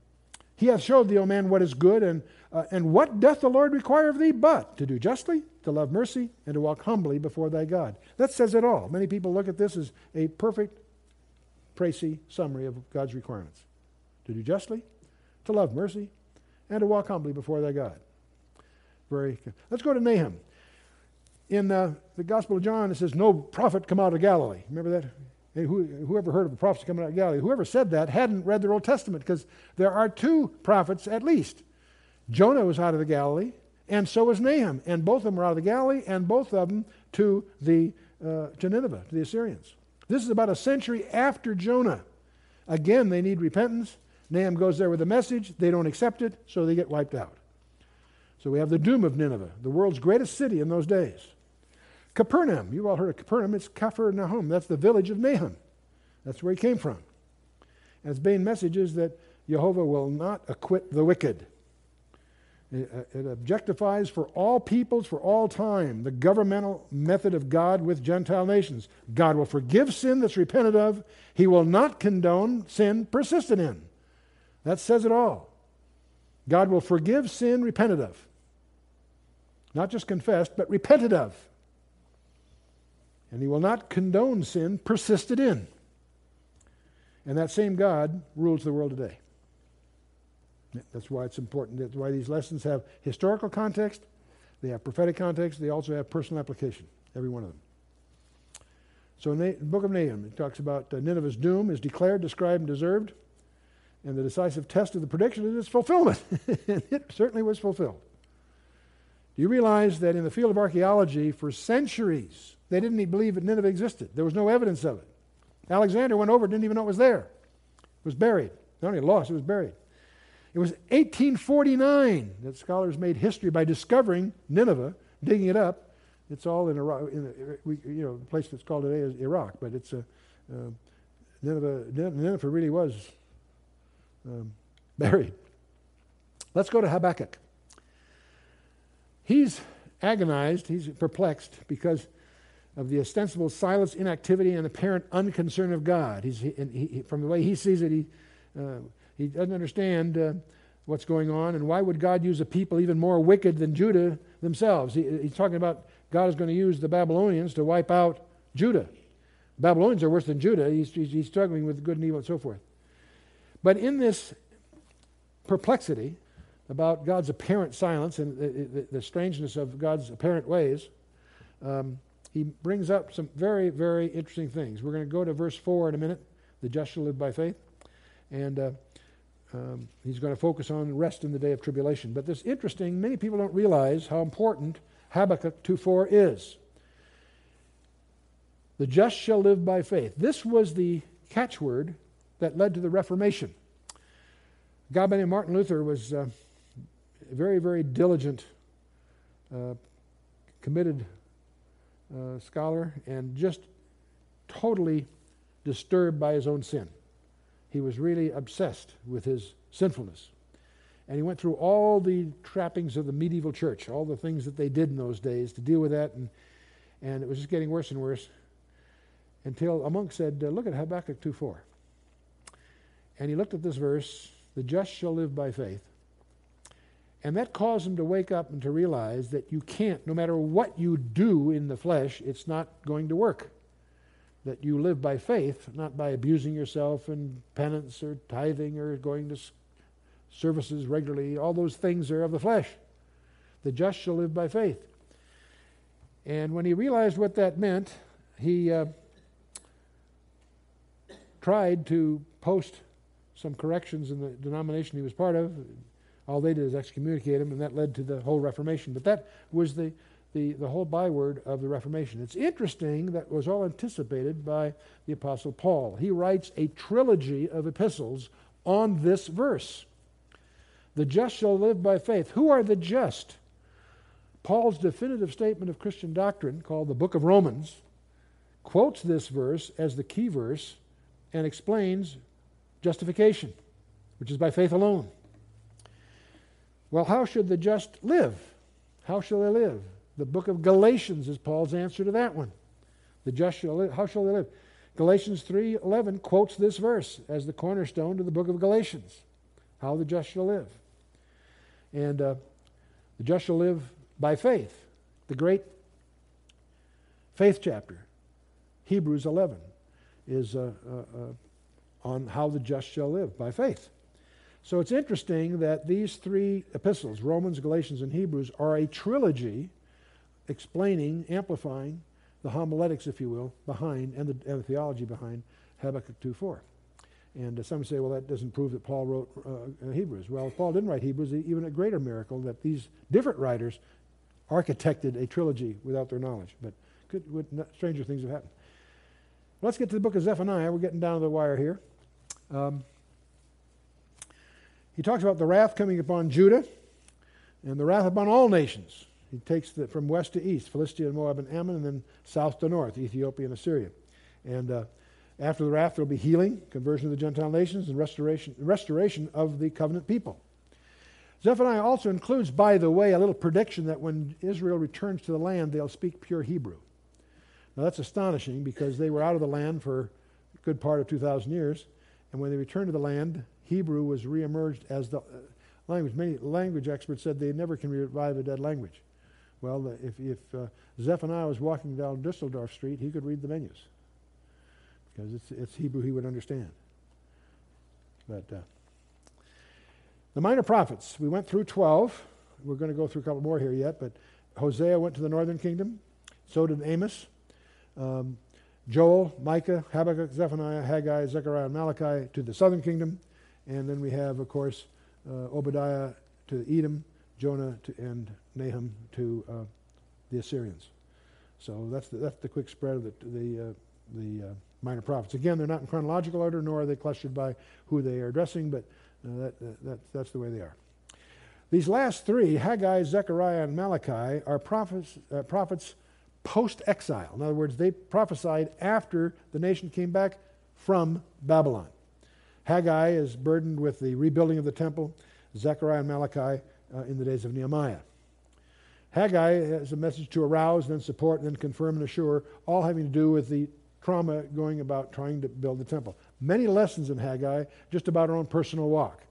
Speaker 4: he hath showed thee, O man, what is good, and, uh, and what doth the Lord require of thee but to do justly, to love mercy, and to walk humbly before thy God. That says it all. Many people look at this as a perfect, précis summary of God's requirements. To do justly, to love mercy, and to walk humbly before thy God. Very good. Let's go to Nahum. In uh, the Gospel of John, it says, No prophet come out of Galilee. Remember that? Hey, who, whoever heard of the prophets coming out of Galilee, whoever said that hadn't read their Old Testament because there are two prophets at least. Jonah was out of the Galilee, and so was Nahum. And both of them were out of the Galilee, and both of them to, the, uh, to Nineveh, to the Assyrians. This is about a century after Jonah. Again, they need repentance. Nahum goes there with a message. They don't accept it, so they get wiped out. So we have the doom of Nineveh, the world's greatest city in those days. Capernaum, you've all heard of Capernaum. It's Kafir Nahum. That's the village of Nahum. That's where he came from. And its main message is that Jehovah will not acquit the wicked. It, uh, it objectifies for all peoples, for all time, the governmental method of God with Gentile nations. God will forgive sin that's repented of. He will not condone sin persisted in. That says it all. God will forgive sin repented of. Not just confessed, but repented of. And he will not condone sin persisted in. And that same God rules the world today. That's why it's important. That's why these lessons have historical context, they have prophetic context, they also have personal application, every one of them. So in the book of Nahum, it talks about uh, Nineveh's doom is declared, described, and deserved. And the decisive test of the prediction is its fulfillment. it certainly was fulfilled. Do you realize that in the field of archaeology, for centuries, They didn't even believe that Nineveh existed. There was no evidence of it. Alexander went over, didn't even know it was there. It was buried. Not only lost, it was buried. It was 1849 that scholars made history by discovering Nineveh, digging it up. It's all in Iraq, in a, you know, the place that's called today is Iraq, but it's a, uh, Nineveh, Nineveh really was um, buried. Let's go to Habakkuk. He's agonized, he's perplexed because of the ostensible silence, inactivity, and apparent unconcern of God. He's, he, he, from the way he sees it, he, uh, he doesn't understand uh, what's going on, and why would God use a people even more wicked than Judah themselves? He, he's talking about God is going to use the Babylonians to wipe out Judah. Babylonians are worse than Judah. He's, he's, he's struggling with good and evil and so forth. But in this perplexity about God's apparent silence and the, the, the strangeness of God's apparent ways, um, he brings up some very, very interesting things. We're going to go to verse 4 in a minute. The just shall live by faith. And uh, um, he's going to focus on rest in the day of tribulation. But this interesting, many people don't realize how important Habakkuk 2.4 is. The just shall live by faith. This was the catchword that led to the Reformation. A guy by the name Martin Luther was uh, a very, very diligent, uh, committed uh, scholar, and just totally disturbed by his own sin. He was really obsessed with his sinfulness. And he went through all the trappings of the medieval church, all the things that they did in those days to deal with that, and, and it was just getting worse and worse until a monk said, uh, Look at Habakkuk two 2.4. And he looked at this verse, the just shall live by faith. And that caused him to wake up and to realize that you can't, no matter what you do in the flesh, it's not going to work. That you live by faith, not by abusing yourself in penance or tithing or going to services regularly. All those things are of the flesh. The just shall live by faith. And when he realized what that meant, he uh, tried to post some corrections in the denomination he was part of. All they did is excommunicate him, and that led to the whole Reformation. But that was the, the, the whole byword of the Reformation. It's interesting that was all anticipated by the Apostle Paul. He writes a trilogy of epistles on this verse. The just shall live by faith. Who are the just? Paul's definitive statement of Christian doctrine, called the Book of Romans, quotes this verse as the key verse and explains justification, which is by faith alone. Well, how should the just live? How shall they live? The book of Galatians is Paul's answer to that one. The just shall live. How shall they live? Galatians 3:11 quotes this verse as the cornerstone to the book of Galatians. How the just shall live. And uh, the just shall live by faith. The great faith chapter, Hebrews 11 is uh, uh, uh, on how the just shall live by faith. So it's interesting that these three epistles, Romans, Galatians, and Hebrews, are a trilogy explaining, amplifying the homiletics, if you will, behind, and the, and the theology behind Habakkuk 2.4. And uh, some say, well, that doesn't prove that Paul wrote uh, Hebrews. Well, if Paul didn't write Hebrews, even a greater miracle that these different writers architected a trilogy without their knowledge. But could, stranger things have happened. Let's get to the book of Zephaniah. We're getting down to the wire here. Um, he talks about the wrath coming upon Judah and the wrath upon all nations. He takes it from west to east, Philistia and Moab and Ammon, and then south to north, Ethiopia and Assyria. And uh, after the wrath, there will be healing, conversion of the Gentile nations, and restoration, restoration of the covenant people. Zephaniah also includes, by the way, a little prediction that when Israel returns to the land, they'll speak pure Hebrew. Now that's astonishing because they were out of the land for a good part of 2,000 years, and when they returned to the land, Hebrew was reemerged as the uh, language. Many language experts said they never can revive a dead language. Well, if, if uh, Zephaniah was walking down Dizengoff Street, he could read the menus because it's, it's Hebrew he would understand. But uh, the minor prophets, we went through 12. We're going to go through a couple more here yet, but Hosea went to the northern kingdom. So did Amos um, Joel, Micah, Habakkuk, Zephaniah, Haggai, Zechariah, and Malachi to the southern kingdom. And then we have, of course, uh, Obadiah to Edom, Jonah to, and Nahum to uh, the Assyrians. So that's the, that's the quick spread of the, the, uh, the uh, minor prophets. Again, they're not in chronological order, nor are they clustered by who they are addressing, but uh, that, that, that, that's the way they are. These last three, Haggai, Zechariah, and Malachi, are prophets, uh, prophets post exile. In other words, they prophesied after the nation came back from Babylon. Haggai is burdened with the rebuilding of the temple, Zechariah and Malachi uh, in the days of Nehemiah. Haggai has a message to arouse, then support, then confirm and assure, all having to do with the trauma going about trying to build the temple. Many lessons in Haggai, just about our own personal walk.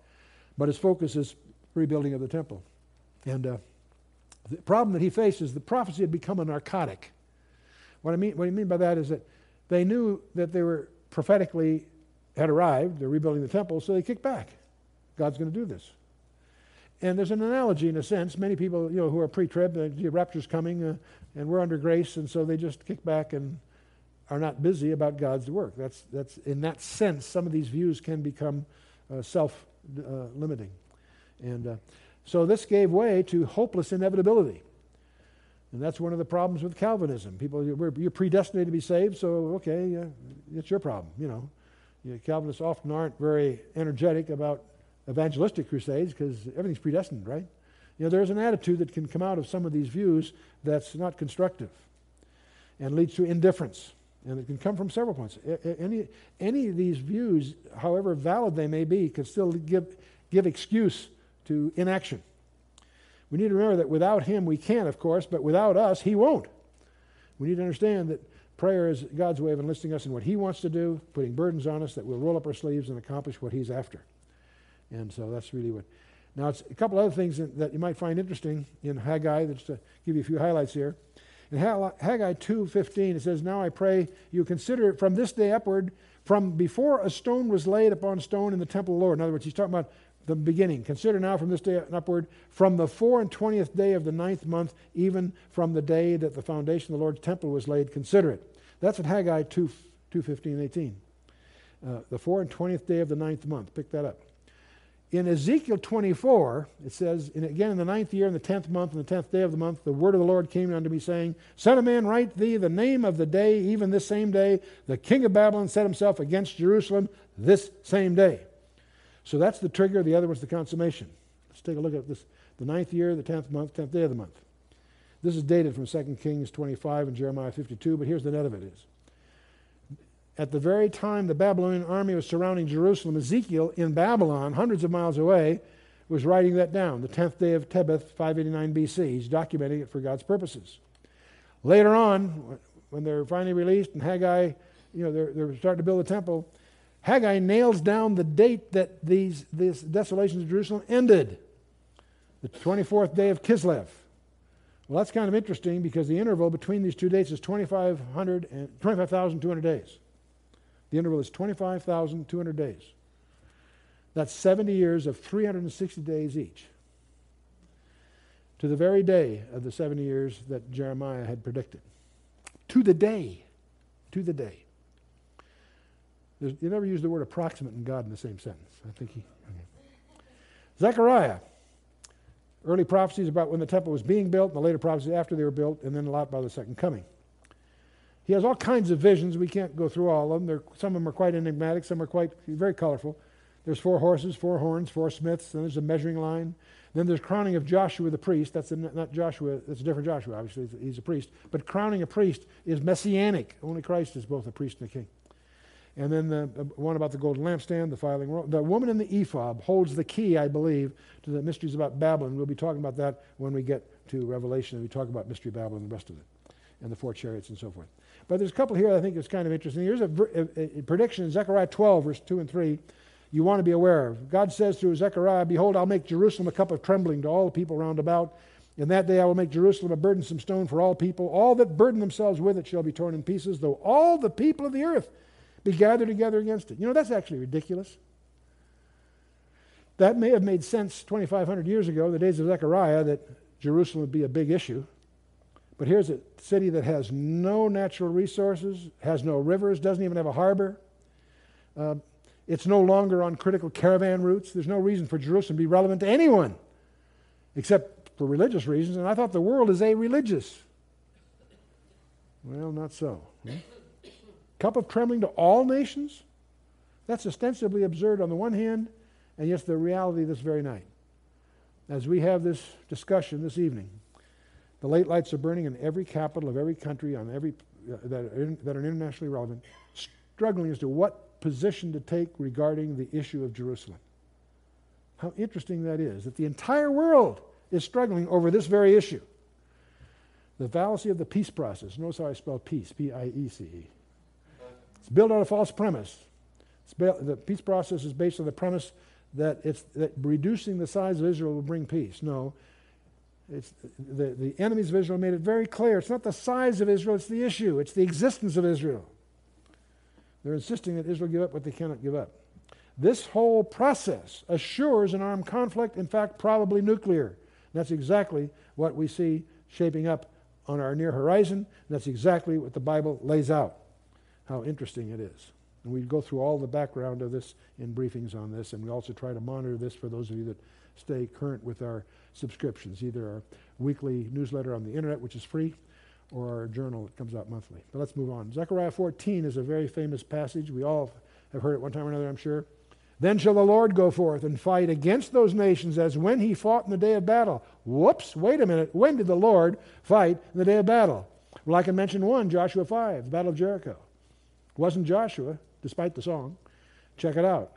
Speaker 4: But his focus is rebuilding of the temple. And uh, the problem that he faced is the prophecy had become a narcotic. What I mean, what I mean by that is that they knew that they were prophetically had arrived, they're rebuilding the temple, so they kicked back. God's going to do this. And there's an analogy in a sense. Many people, you know, who are pre-trib, uh, the rapture's coming, uh, and we're under grace, and so they just kick back and are not busy about God's work. That's that's in that sense, some of these views can become uh, self-limiting, uh, and uh, so this gave way to hopeless inevitability. And that's one of the problems with Calvinism. People, you're, you're predestinated to be saved, so okay, it's your problem. You know, Calvinists often aren't very energetic about evangelistic crusades because everything's predestined, right? You know, there's an attitude that can come out of some of these views that's not constructive and leads to indifference. And it can come from several points. Any, any of these views, however valid they may be, can still give, give excuse to inaction. We need to remember that without Him we can, of course, but without us, He won't. We need to understand that prayer is God's way of enlisting us in what He wants to do, putting burdens on us that we'll roll up our sleeves and accomplish what He's after. And so that's really what. Now, it's a couple other things that, you might find interesting in Haggai, just to give you a few highlights here. In Haggai 2:15 it says, "Now I pray you consider from this day upward, from before a stone was laid upon stone in the temple of the Lord." In other words, he's talking about the beginning. Consider now from this day upward, from the four and twentieth day of the ninth month, even from the day that the foundation of the Lord's temple was laid. Consider it. That's in Haggai 2, 2 15, 18. Uh, the four and twentieth day of the ninth month. Pick that up. In Ezekiel 24, it says, and again in the ninth year, in the tenth month, and the tenth day of the month, the word of the Lord came unto me, saying, Son of man, write thee the name of the day, even this same day, the king of Babylon set himself against Jerusalem this same day. So that's the trigger. The other one's the consummation. Let's take a look at this. The ninth year, the tenth month, tenth day of the month. This is dated from 2 Kings 25 and Jeremiah 52, but here's the net of it is at the very time the Babylonian army was surrounding Jerusalem, Ezekiel in Babylon, hundreds of miles away, was writing that down, the 10th day of Tebeth, 589 BC. He's documenting it for God's purposes. Later on, when they're finally released and Haggai, you know, they're, they're starting to build the temple, Haggai nails down the date that these, these desolations of Jerusalem ended, the 24th day of Kislev. Well, that's kind of interesting because the interval between these two dates is 2,500 and 25,200 days. The interval is 25,200 days. That's 70 years of 360 days each. To the very day of the 70 years that Jeremiah had predicted. To the day. To the day. There's, you never use the word approximate in God in the same sentence. I think he. Okay. Zechariah. Early prophecies about when the temple was being built, and the later prophecies after they were built, and then a lot by the second coming. He has all kinds of visions. We can't go through all of them. They're, some of them are quite enigmatic, some are quite very colorful. There's four horses, four horns, four smiths, then there's a measuring line. Then there's crowning of Joshua the priest. That's a, not Joshua, that's a different Joshua, obviously, he's a priest. But crowning a priest is messianic. Only Christ is both a priest and a king. And then the, the one about the golden lampstand, the flying roll. The woman in the ephah holds the key, I believe, to the mysteries about Babylon. We'll be talking about that when we get to Revelation and we talk about Mystery Babylon and the rest of it, and the four chariots and so forth. But there's a couple here that I think is kind of interesting. Here's a, a, a prediction in Zechariah 12, verse 2 and 3 you want to be aware of. God says through Zechariah, Behold, I'll make Jerusalem a cup of trembling to all the people round about. In that day I will make Jerusalem a burdensome stone for all people. All that burden themselves with it shall be torn in pieces, though all the people of the earth be gathered together against it. You know, that's actually ridiculous. That may have made sense 2,500 years ago, the days of Zechariah, that Jerusalem would be a big issue. But here's a city that has no natural resources, has no rivers, doesn't even have a harbor. Uh, it's no longer on critical caravan routes. There's no reason for Jerusalem to be relevant to anyone except for religious reasons. And I thought the world is a religious. Well, not so. Hmm? Cup of trembling to all nations? That's ostensibly absurd on the one hand, and yet the reality this very night. As we have this discussion this evening, the late lights are burning in every capital of every country on every uh, that, are in, that are internationally relevant, struggling as to what position to take regarding the issue of Jerusalem. How interesting that is that the entire world is struggling over this very issue. The fallacy of the peace process. Notice how I spell peace, P I E C E. It's built on a false premise. the peace process is based on the premise that, it's, that reducing the size of Israel will bring peace. No. It's, the, the enemies of Israel made it very clear. It's not the size of Israel, it's the issue, it's the existence of Israel. They're insisting that Israel give up what they cannot give up. This whole process assures an armed conflict, in fact, probably nuclear. That's exactly what we see shaping up on our near horizon. That's exactly what the Bible lays out. How interesting it is. And we go through all the background of this in briefings on this, and we also try to monitor this for those of you that stay current with our subscriptions, either our weekly newsletter on the internet, which is free, or our journal that comes out monthly. But let's move on. Zechariah 14 is a very famous passage. We all have heard it one time or another, I'm sure. Then shall the Lord go forth and fight against those nations as when he fought in the day of battle. Whoops, wait a minute. When did the Lord fight in the day of battle? Well, I can mention one, Joshua 5, the Battle of Jericho. It wasn't Joshua, despite the song. Check it out.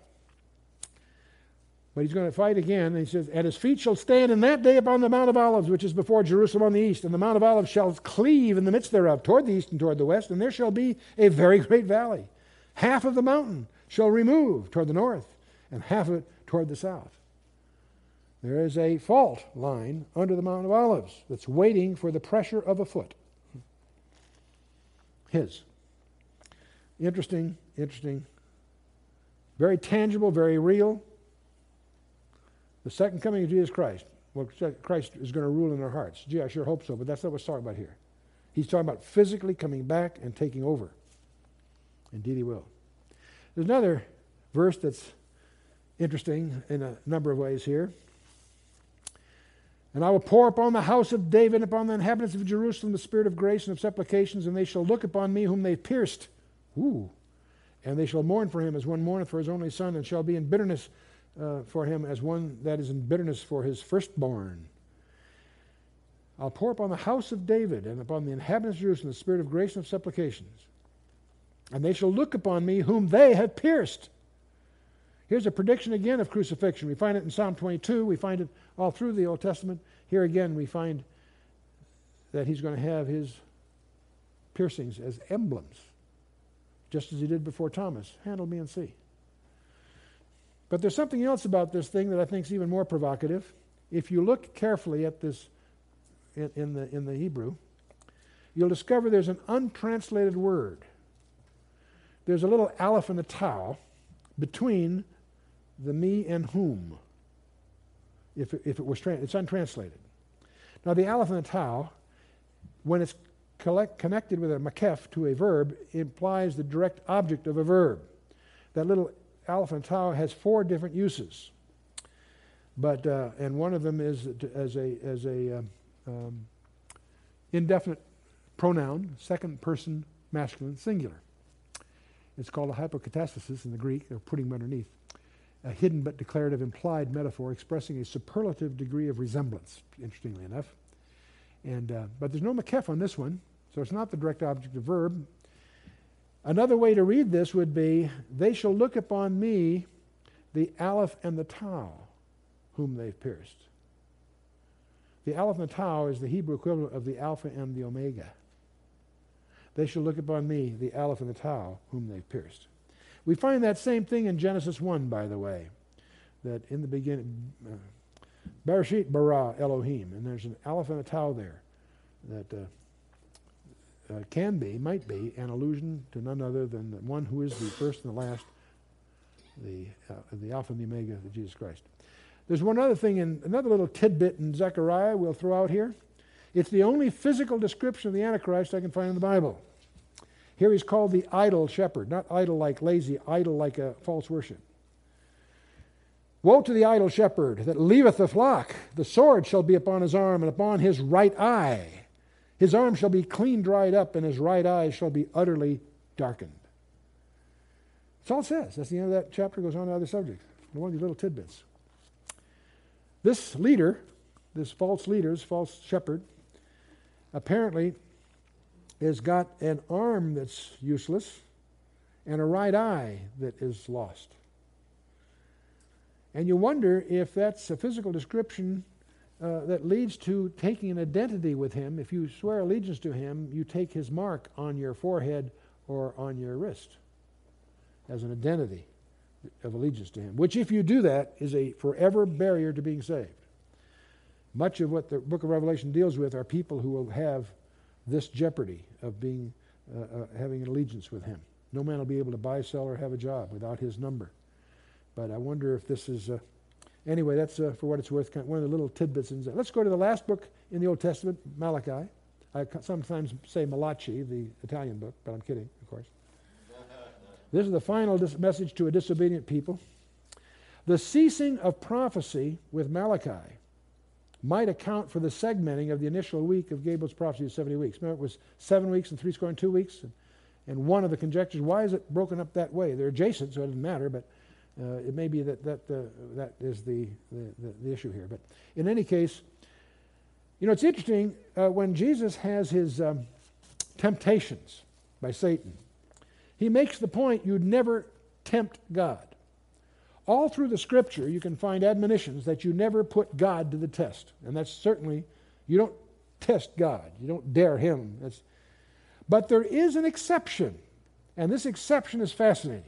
Speaker 4: But he's going to fight again. And he says, At his feet shall stand in that day upon the Mount of Olives, which is before Jerusalem on the east. And the Mount of Olives shall cleave in the midst thereof, toward the east and toward the west. And there shall be a very great valley. Half of the mountain shall remove toward the north, and half of it toward the south. There is a fault line under the Mount of Olives that's waiting for the pressure of a foot. His. Interesting, interesting. Very tangible, very real. The second coming of Jesus Christ. Well, Christ is going to rule in our hearts. Gee, I sure hope so, but that's not what he's talking about here. He's talking about physically coming back and taking over. Indeed, he will. There's another verse that's interesting in a number of ways here. And I will pour upon the house of David and upon the inhabitants of Jerusalem the spirit of grace and of supplications, and they shall look upon me whom they pierced. Ooh. And they shall mourn for him as one mourneth for his only son, and shall be in bitterness uh, for him as one that is in bitterness for his firstborn. I'll pour upon the house of David and upon the inhabitants of Jerusalem the spirit of grace and of supplications. And they shall look upon me whom they have pierced. Here's a prediction again of crucifixion. We find it in Psalm 22. We find it all through the Old Testament. Here again, we find that he's going to have his piercings as emblems, just as he did before Thomas. Handle me and see. But there's something else about this thing that I think is even more provocative. If you look carefully at this in, in, the, in the Hebrew, you'll discover there's an untranslated word. There's a little aleph and a tau between the me and whom, if it, if it was, tra- it's untranslated. Now, the aleph and the tau, when it's collect, connected with a makef to a verb, implies the direct object of a verb. That little aleph and tau has four different uses. But, uh, and one of them is as a, as a um, um, indefinite pronoun, second person masculine singular. It's called a hypokatastasis in the Greek, or putting underneath a hidden but declarative implied metaphor expressing a superlative degree of resemblance, interestingly enough. And, uh, but there's no makef on this one, so it's not the direct object of verb. Another way to read this would be, They shall look upon me, the aleph and the tau, whom they've pierced. The aleph and the tau is the Hebrew equivalent of the alpha and the omega. They shall look upon me, the aleph and the tau, whom they've pierced. We find that same thing in Genesis 1, by the way, that in the beginning, uh, Bereshit bara Elohim, and there's an aleph and a tau there that uh, uh, can be, might be, an allusion to none other than the one who is the first and the last, the, uh, the Alpha and the Omega of Jesus Christ. There's one other thing, in another little tidbit in Zechariah we'll throw out here. It's the only physical description of the Antichrist I can find in the Bible. Here he's called the idol shepherd, not idle like lazy, idol like a false worship. Woe to the idol shepherd that leaveth the flock. The sword shall be upon his arm and upon his right eye. His arm shall be clean dried up, and his right eye shall be utterly darkened. That's all it says. That's the end of that chapter. Goes on to other subjects. One of these little tidbits. This leader, this false leader, this false shepherd, apparently has got an arm that's useless and a right eye that is lost. And you wonder if that's a physical description uh, that leads to taking an identity with him. If you swear allegiance to him, you take his mark on your forehead or on your wrist as an identity of allegiance to him, which, if you do that, is a forever barrier to being saved. Much of what the book of Revelation deals with are people who will have this jeopardy of being uh, uh, having an allegiance with him. No man will be able to buy, sell, or have a job without his number. But I wonder if this is. Uh, anyway, that's uh, for what it's worth. One of the little tidbits. In Let's go to the last book in the Old Testament, Malachi. I sometimes say Malachi, the Italian book, but I'm kidding, of course. this is the final dis- message to a disobedient people. The ceasing of prophecy with Malachi might account for the segmenting of the initial week of Gabriel's prophecy of 70 weeks. Remember, it was seven weeks and three score and two weeks. And, and one of the conjectures, why is it broken up that way? They're adjacent, so it doesn't matter, but uh, it may be that that, uh, that is the, the, the, issue here. But in any case, you know, it's interesting uh, when Jesus has his um, temptations by Satan, he makes the point you'd never tempt God. All through the scripture, you can find admonitions that you never put God to the test. And that's certainly, you don't test God, you don't dare Him. That's, but there is an exception, and this exception is fascinating.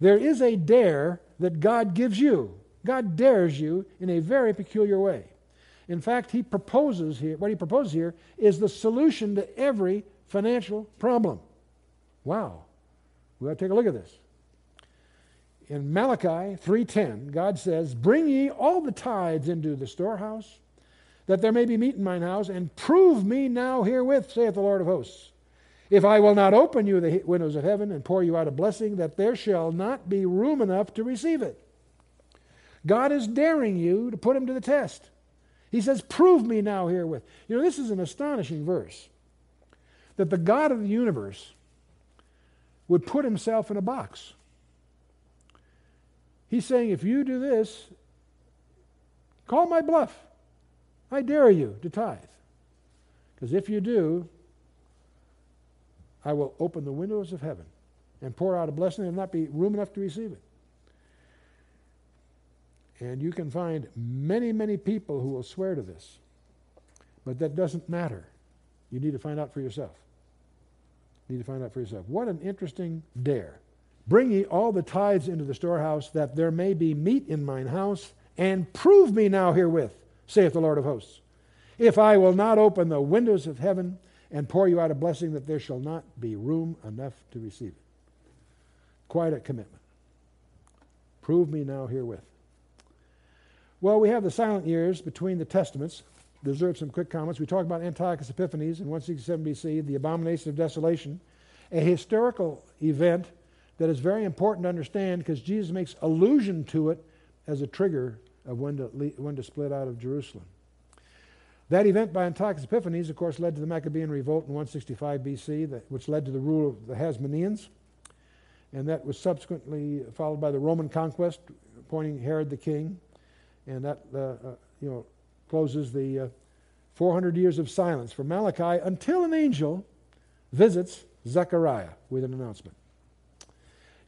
Speaker 4: There is a dare that God gives you. God dares you in a very peculiar way. In fact, he proposes here, what he proposes here is the solution to every financial problem. Wow. We got to take a look at this in Malachi 3:10, God says, "Bring ye all the tithes into the storehouse, that there may be meat in mine house, and prove me now herewith, saith the Lord of hosts. If I will not open you the windows of heaven and pour you out a blessing, that there shall not be room enough to receive it." God is daring you to put him to the test. He says, "Prove me now herewith." You know, this is an astonishing verse. That the God of the universe would put himself in a box He's saying, if you do this, call my bluff. I dare you to tithe. Because if you do, I will open the windows of heaven and pour out a blessing. Will not be room enough to receive it. And you can find many, many people who will swear to this. But that doesn't matter. You need to find out for yourself. You need to find out for yourself. What an interesting dare. Bring ye all the tithes into the storehouse, that there may be meat in mine house, and prove me now herewith, saith the Lord of hosts, if I will not open the windows of heaven and pour you out a blessing, that there shall not be room enough to receive it. Quite a commitment. Prove me now herewith. Well, we have the silent years between the testaments. Deserve some quick comments. We talked about Antiochus Epiphanes in 167 BC, the abomination of desolation, a historical event that is very important to understand because Jesus makes allusion to it as a trigger of when to, when to split out of Jerusalem. That event by Antiochus Epiphanes, of course, led to the Maccabean revolt in 165 BC, that, which led to the rule of the Hasmoneans. And that was subsequently followed by the Roman conquest, appointing Herod the king. And that uh, uh, you know, closes the uh, 400 years of silence for Malachi until an angel visits Zechariah with an announcement.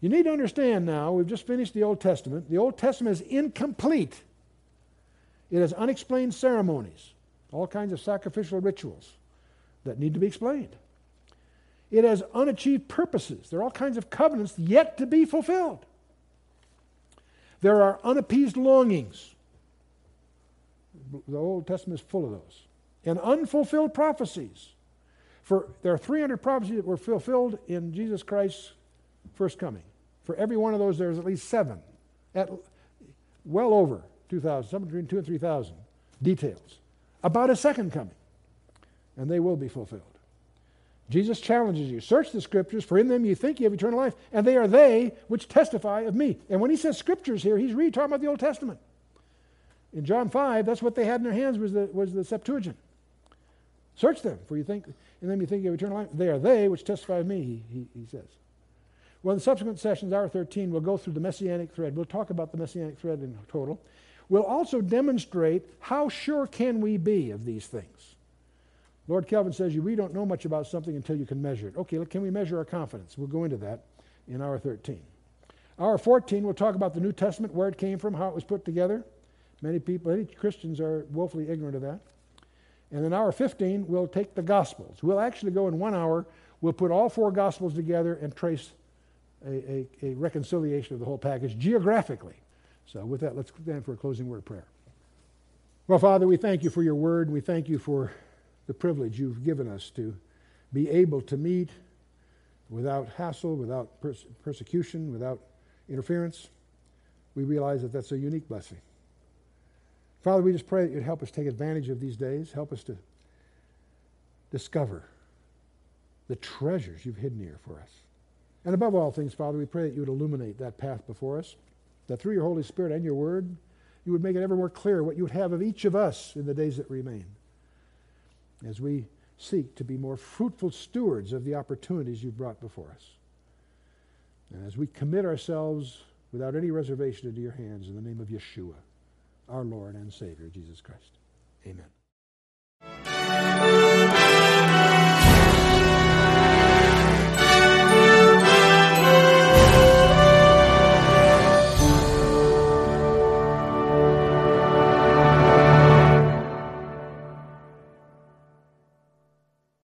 Speaker 4: You need to understand now, we've just finished the Old Testament. The Old Testament is incomplete. It has unexplained ceremonies, all kinds of sacrificial rituals that need to be explained. It has unachieved purposes. There are all kinds of covenants yet to be fulfilled. There are unappeased longings. The Old Testament is full of those. And unfulfilled prophecies. For there are 300 prophecies that were fulfilled in Jesus Christ's first coming. For every one of those, there's at least seven, at well over 2,000, somewhere between 2 and 3,000 details about a second coming. And they will be fulfilled. Jesus challenges you search the scriptures, for in them you think you have eternal life, and they are they which testify of me. And when he says scriptures here, he's really talking about the Old Testament. In John 5, that's what they had in their hands was the, was the Septuagint. Search them, for you think, and then you think you have eternal life. They are they which testify of me, he, he, he says. Well, in the subsequent sessions, hour 13, we'll go through the messianic thread. We'll talk about the messianic thread in total. We'll also demonstrate how sure can we be of these things. Lord Kelvin says you we don't know much about something until you can measure it. Okay, can we measure our confidence? We'll go into that in hour 13. Hour 14, we'll talk about the New Testament, where it came from, how it was put together. Many people, many Christians are woefully ignorant of that. And in hour 15, we'll take the Gospels. We'll actually go in one hour, we'll put all four Gospels together and trace a, a, a reconciliation of the whole package geographically. So, with that, let's stand for a closing word of prayer. Well, Father, we thank you for your word. We thank you for the privilege you've given us to be able to meet without hassle, without pers- persecution, without interference. We realize that that's a unique blessing. Father, we just pray that you'd help us take advantage of these days, help us to discover the treasures you've hidden here for us. And above all things, Father, we pray that you would illuminate that path before us, that through your Holy Spirit and your word, you would make it ever more clear what you would have of each of us in the days that remain as we seek to be more fruitful stewards of the opportunities you've brought before us. And as we commit ourselves without any reservation into your hands in the name of Yeshua, our Lord and Savior, Jesus Christ. Amen.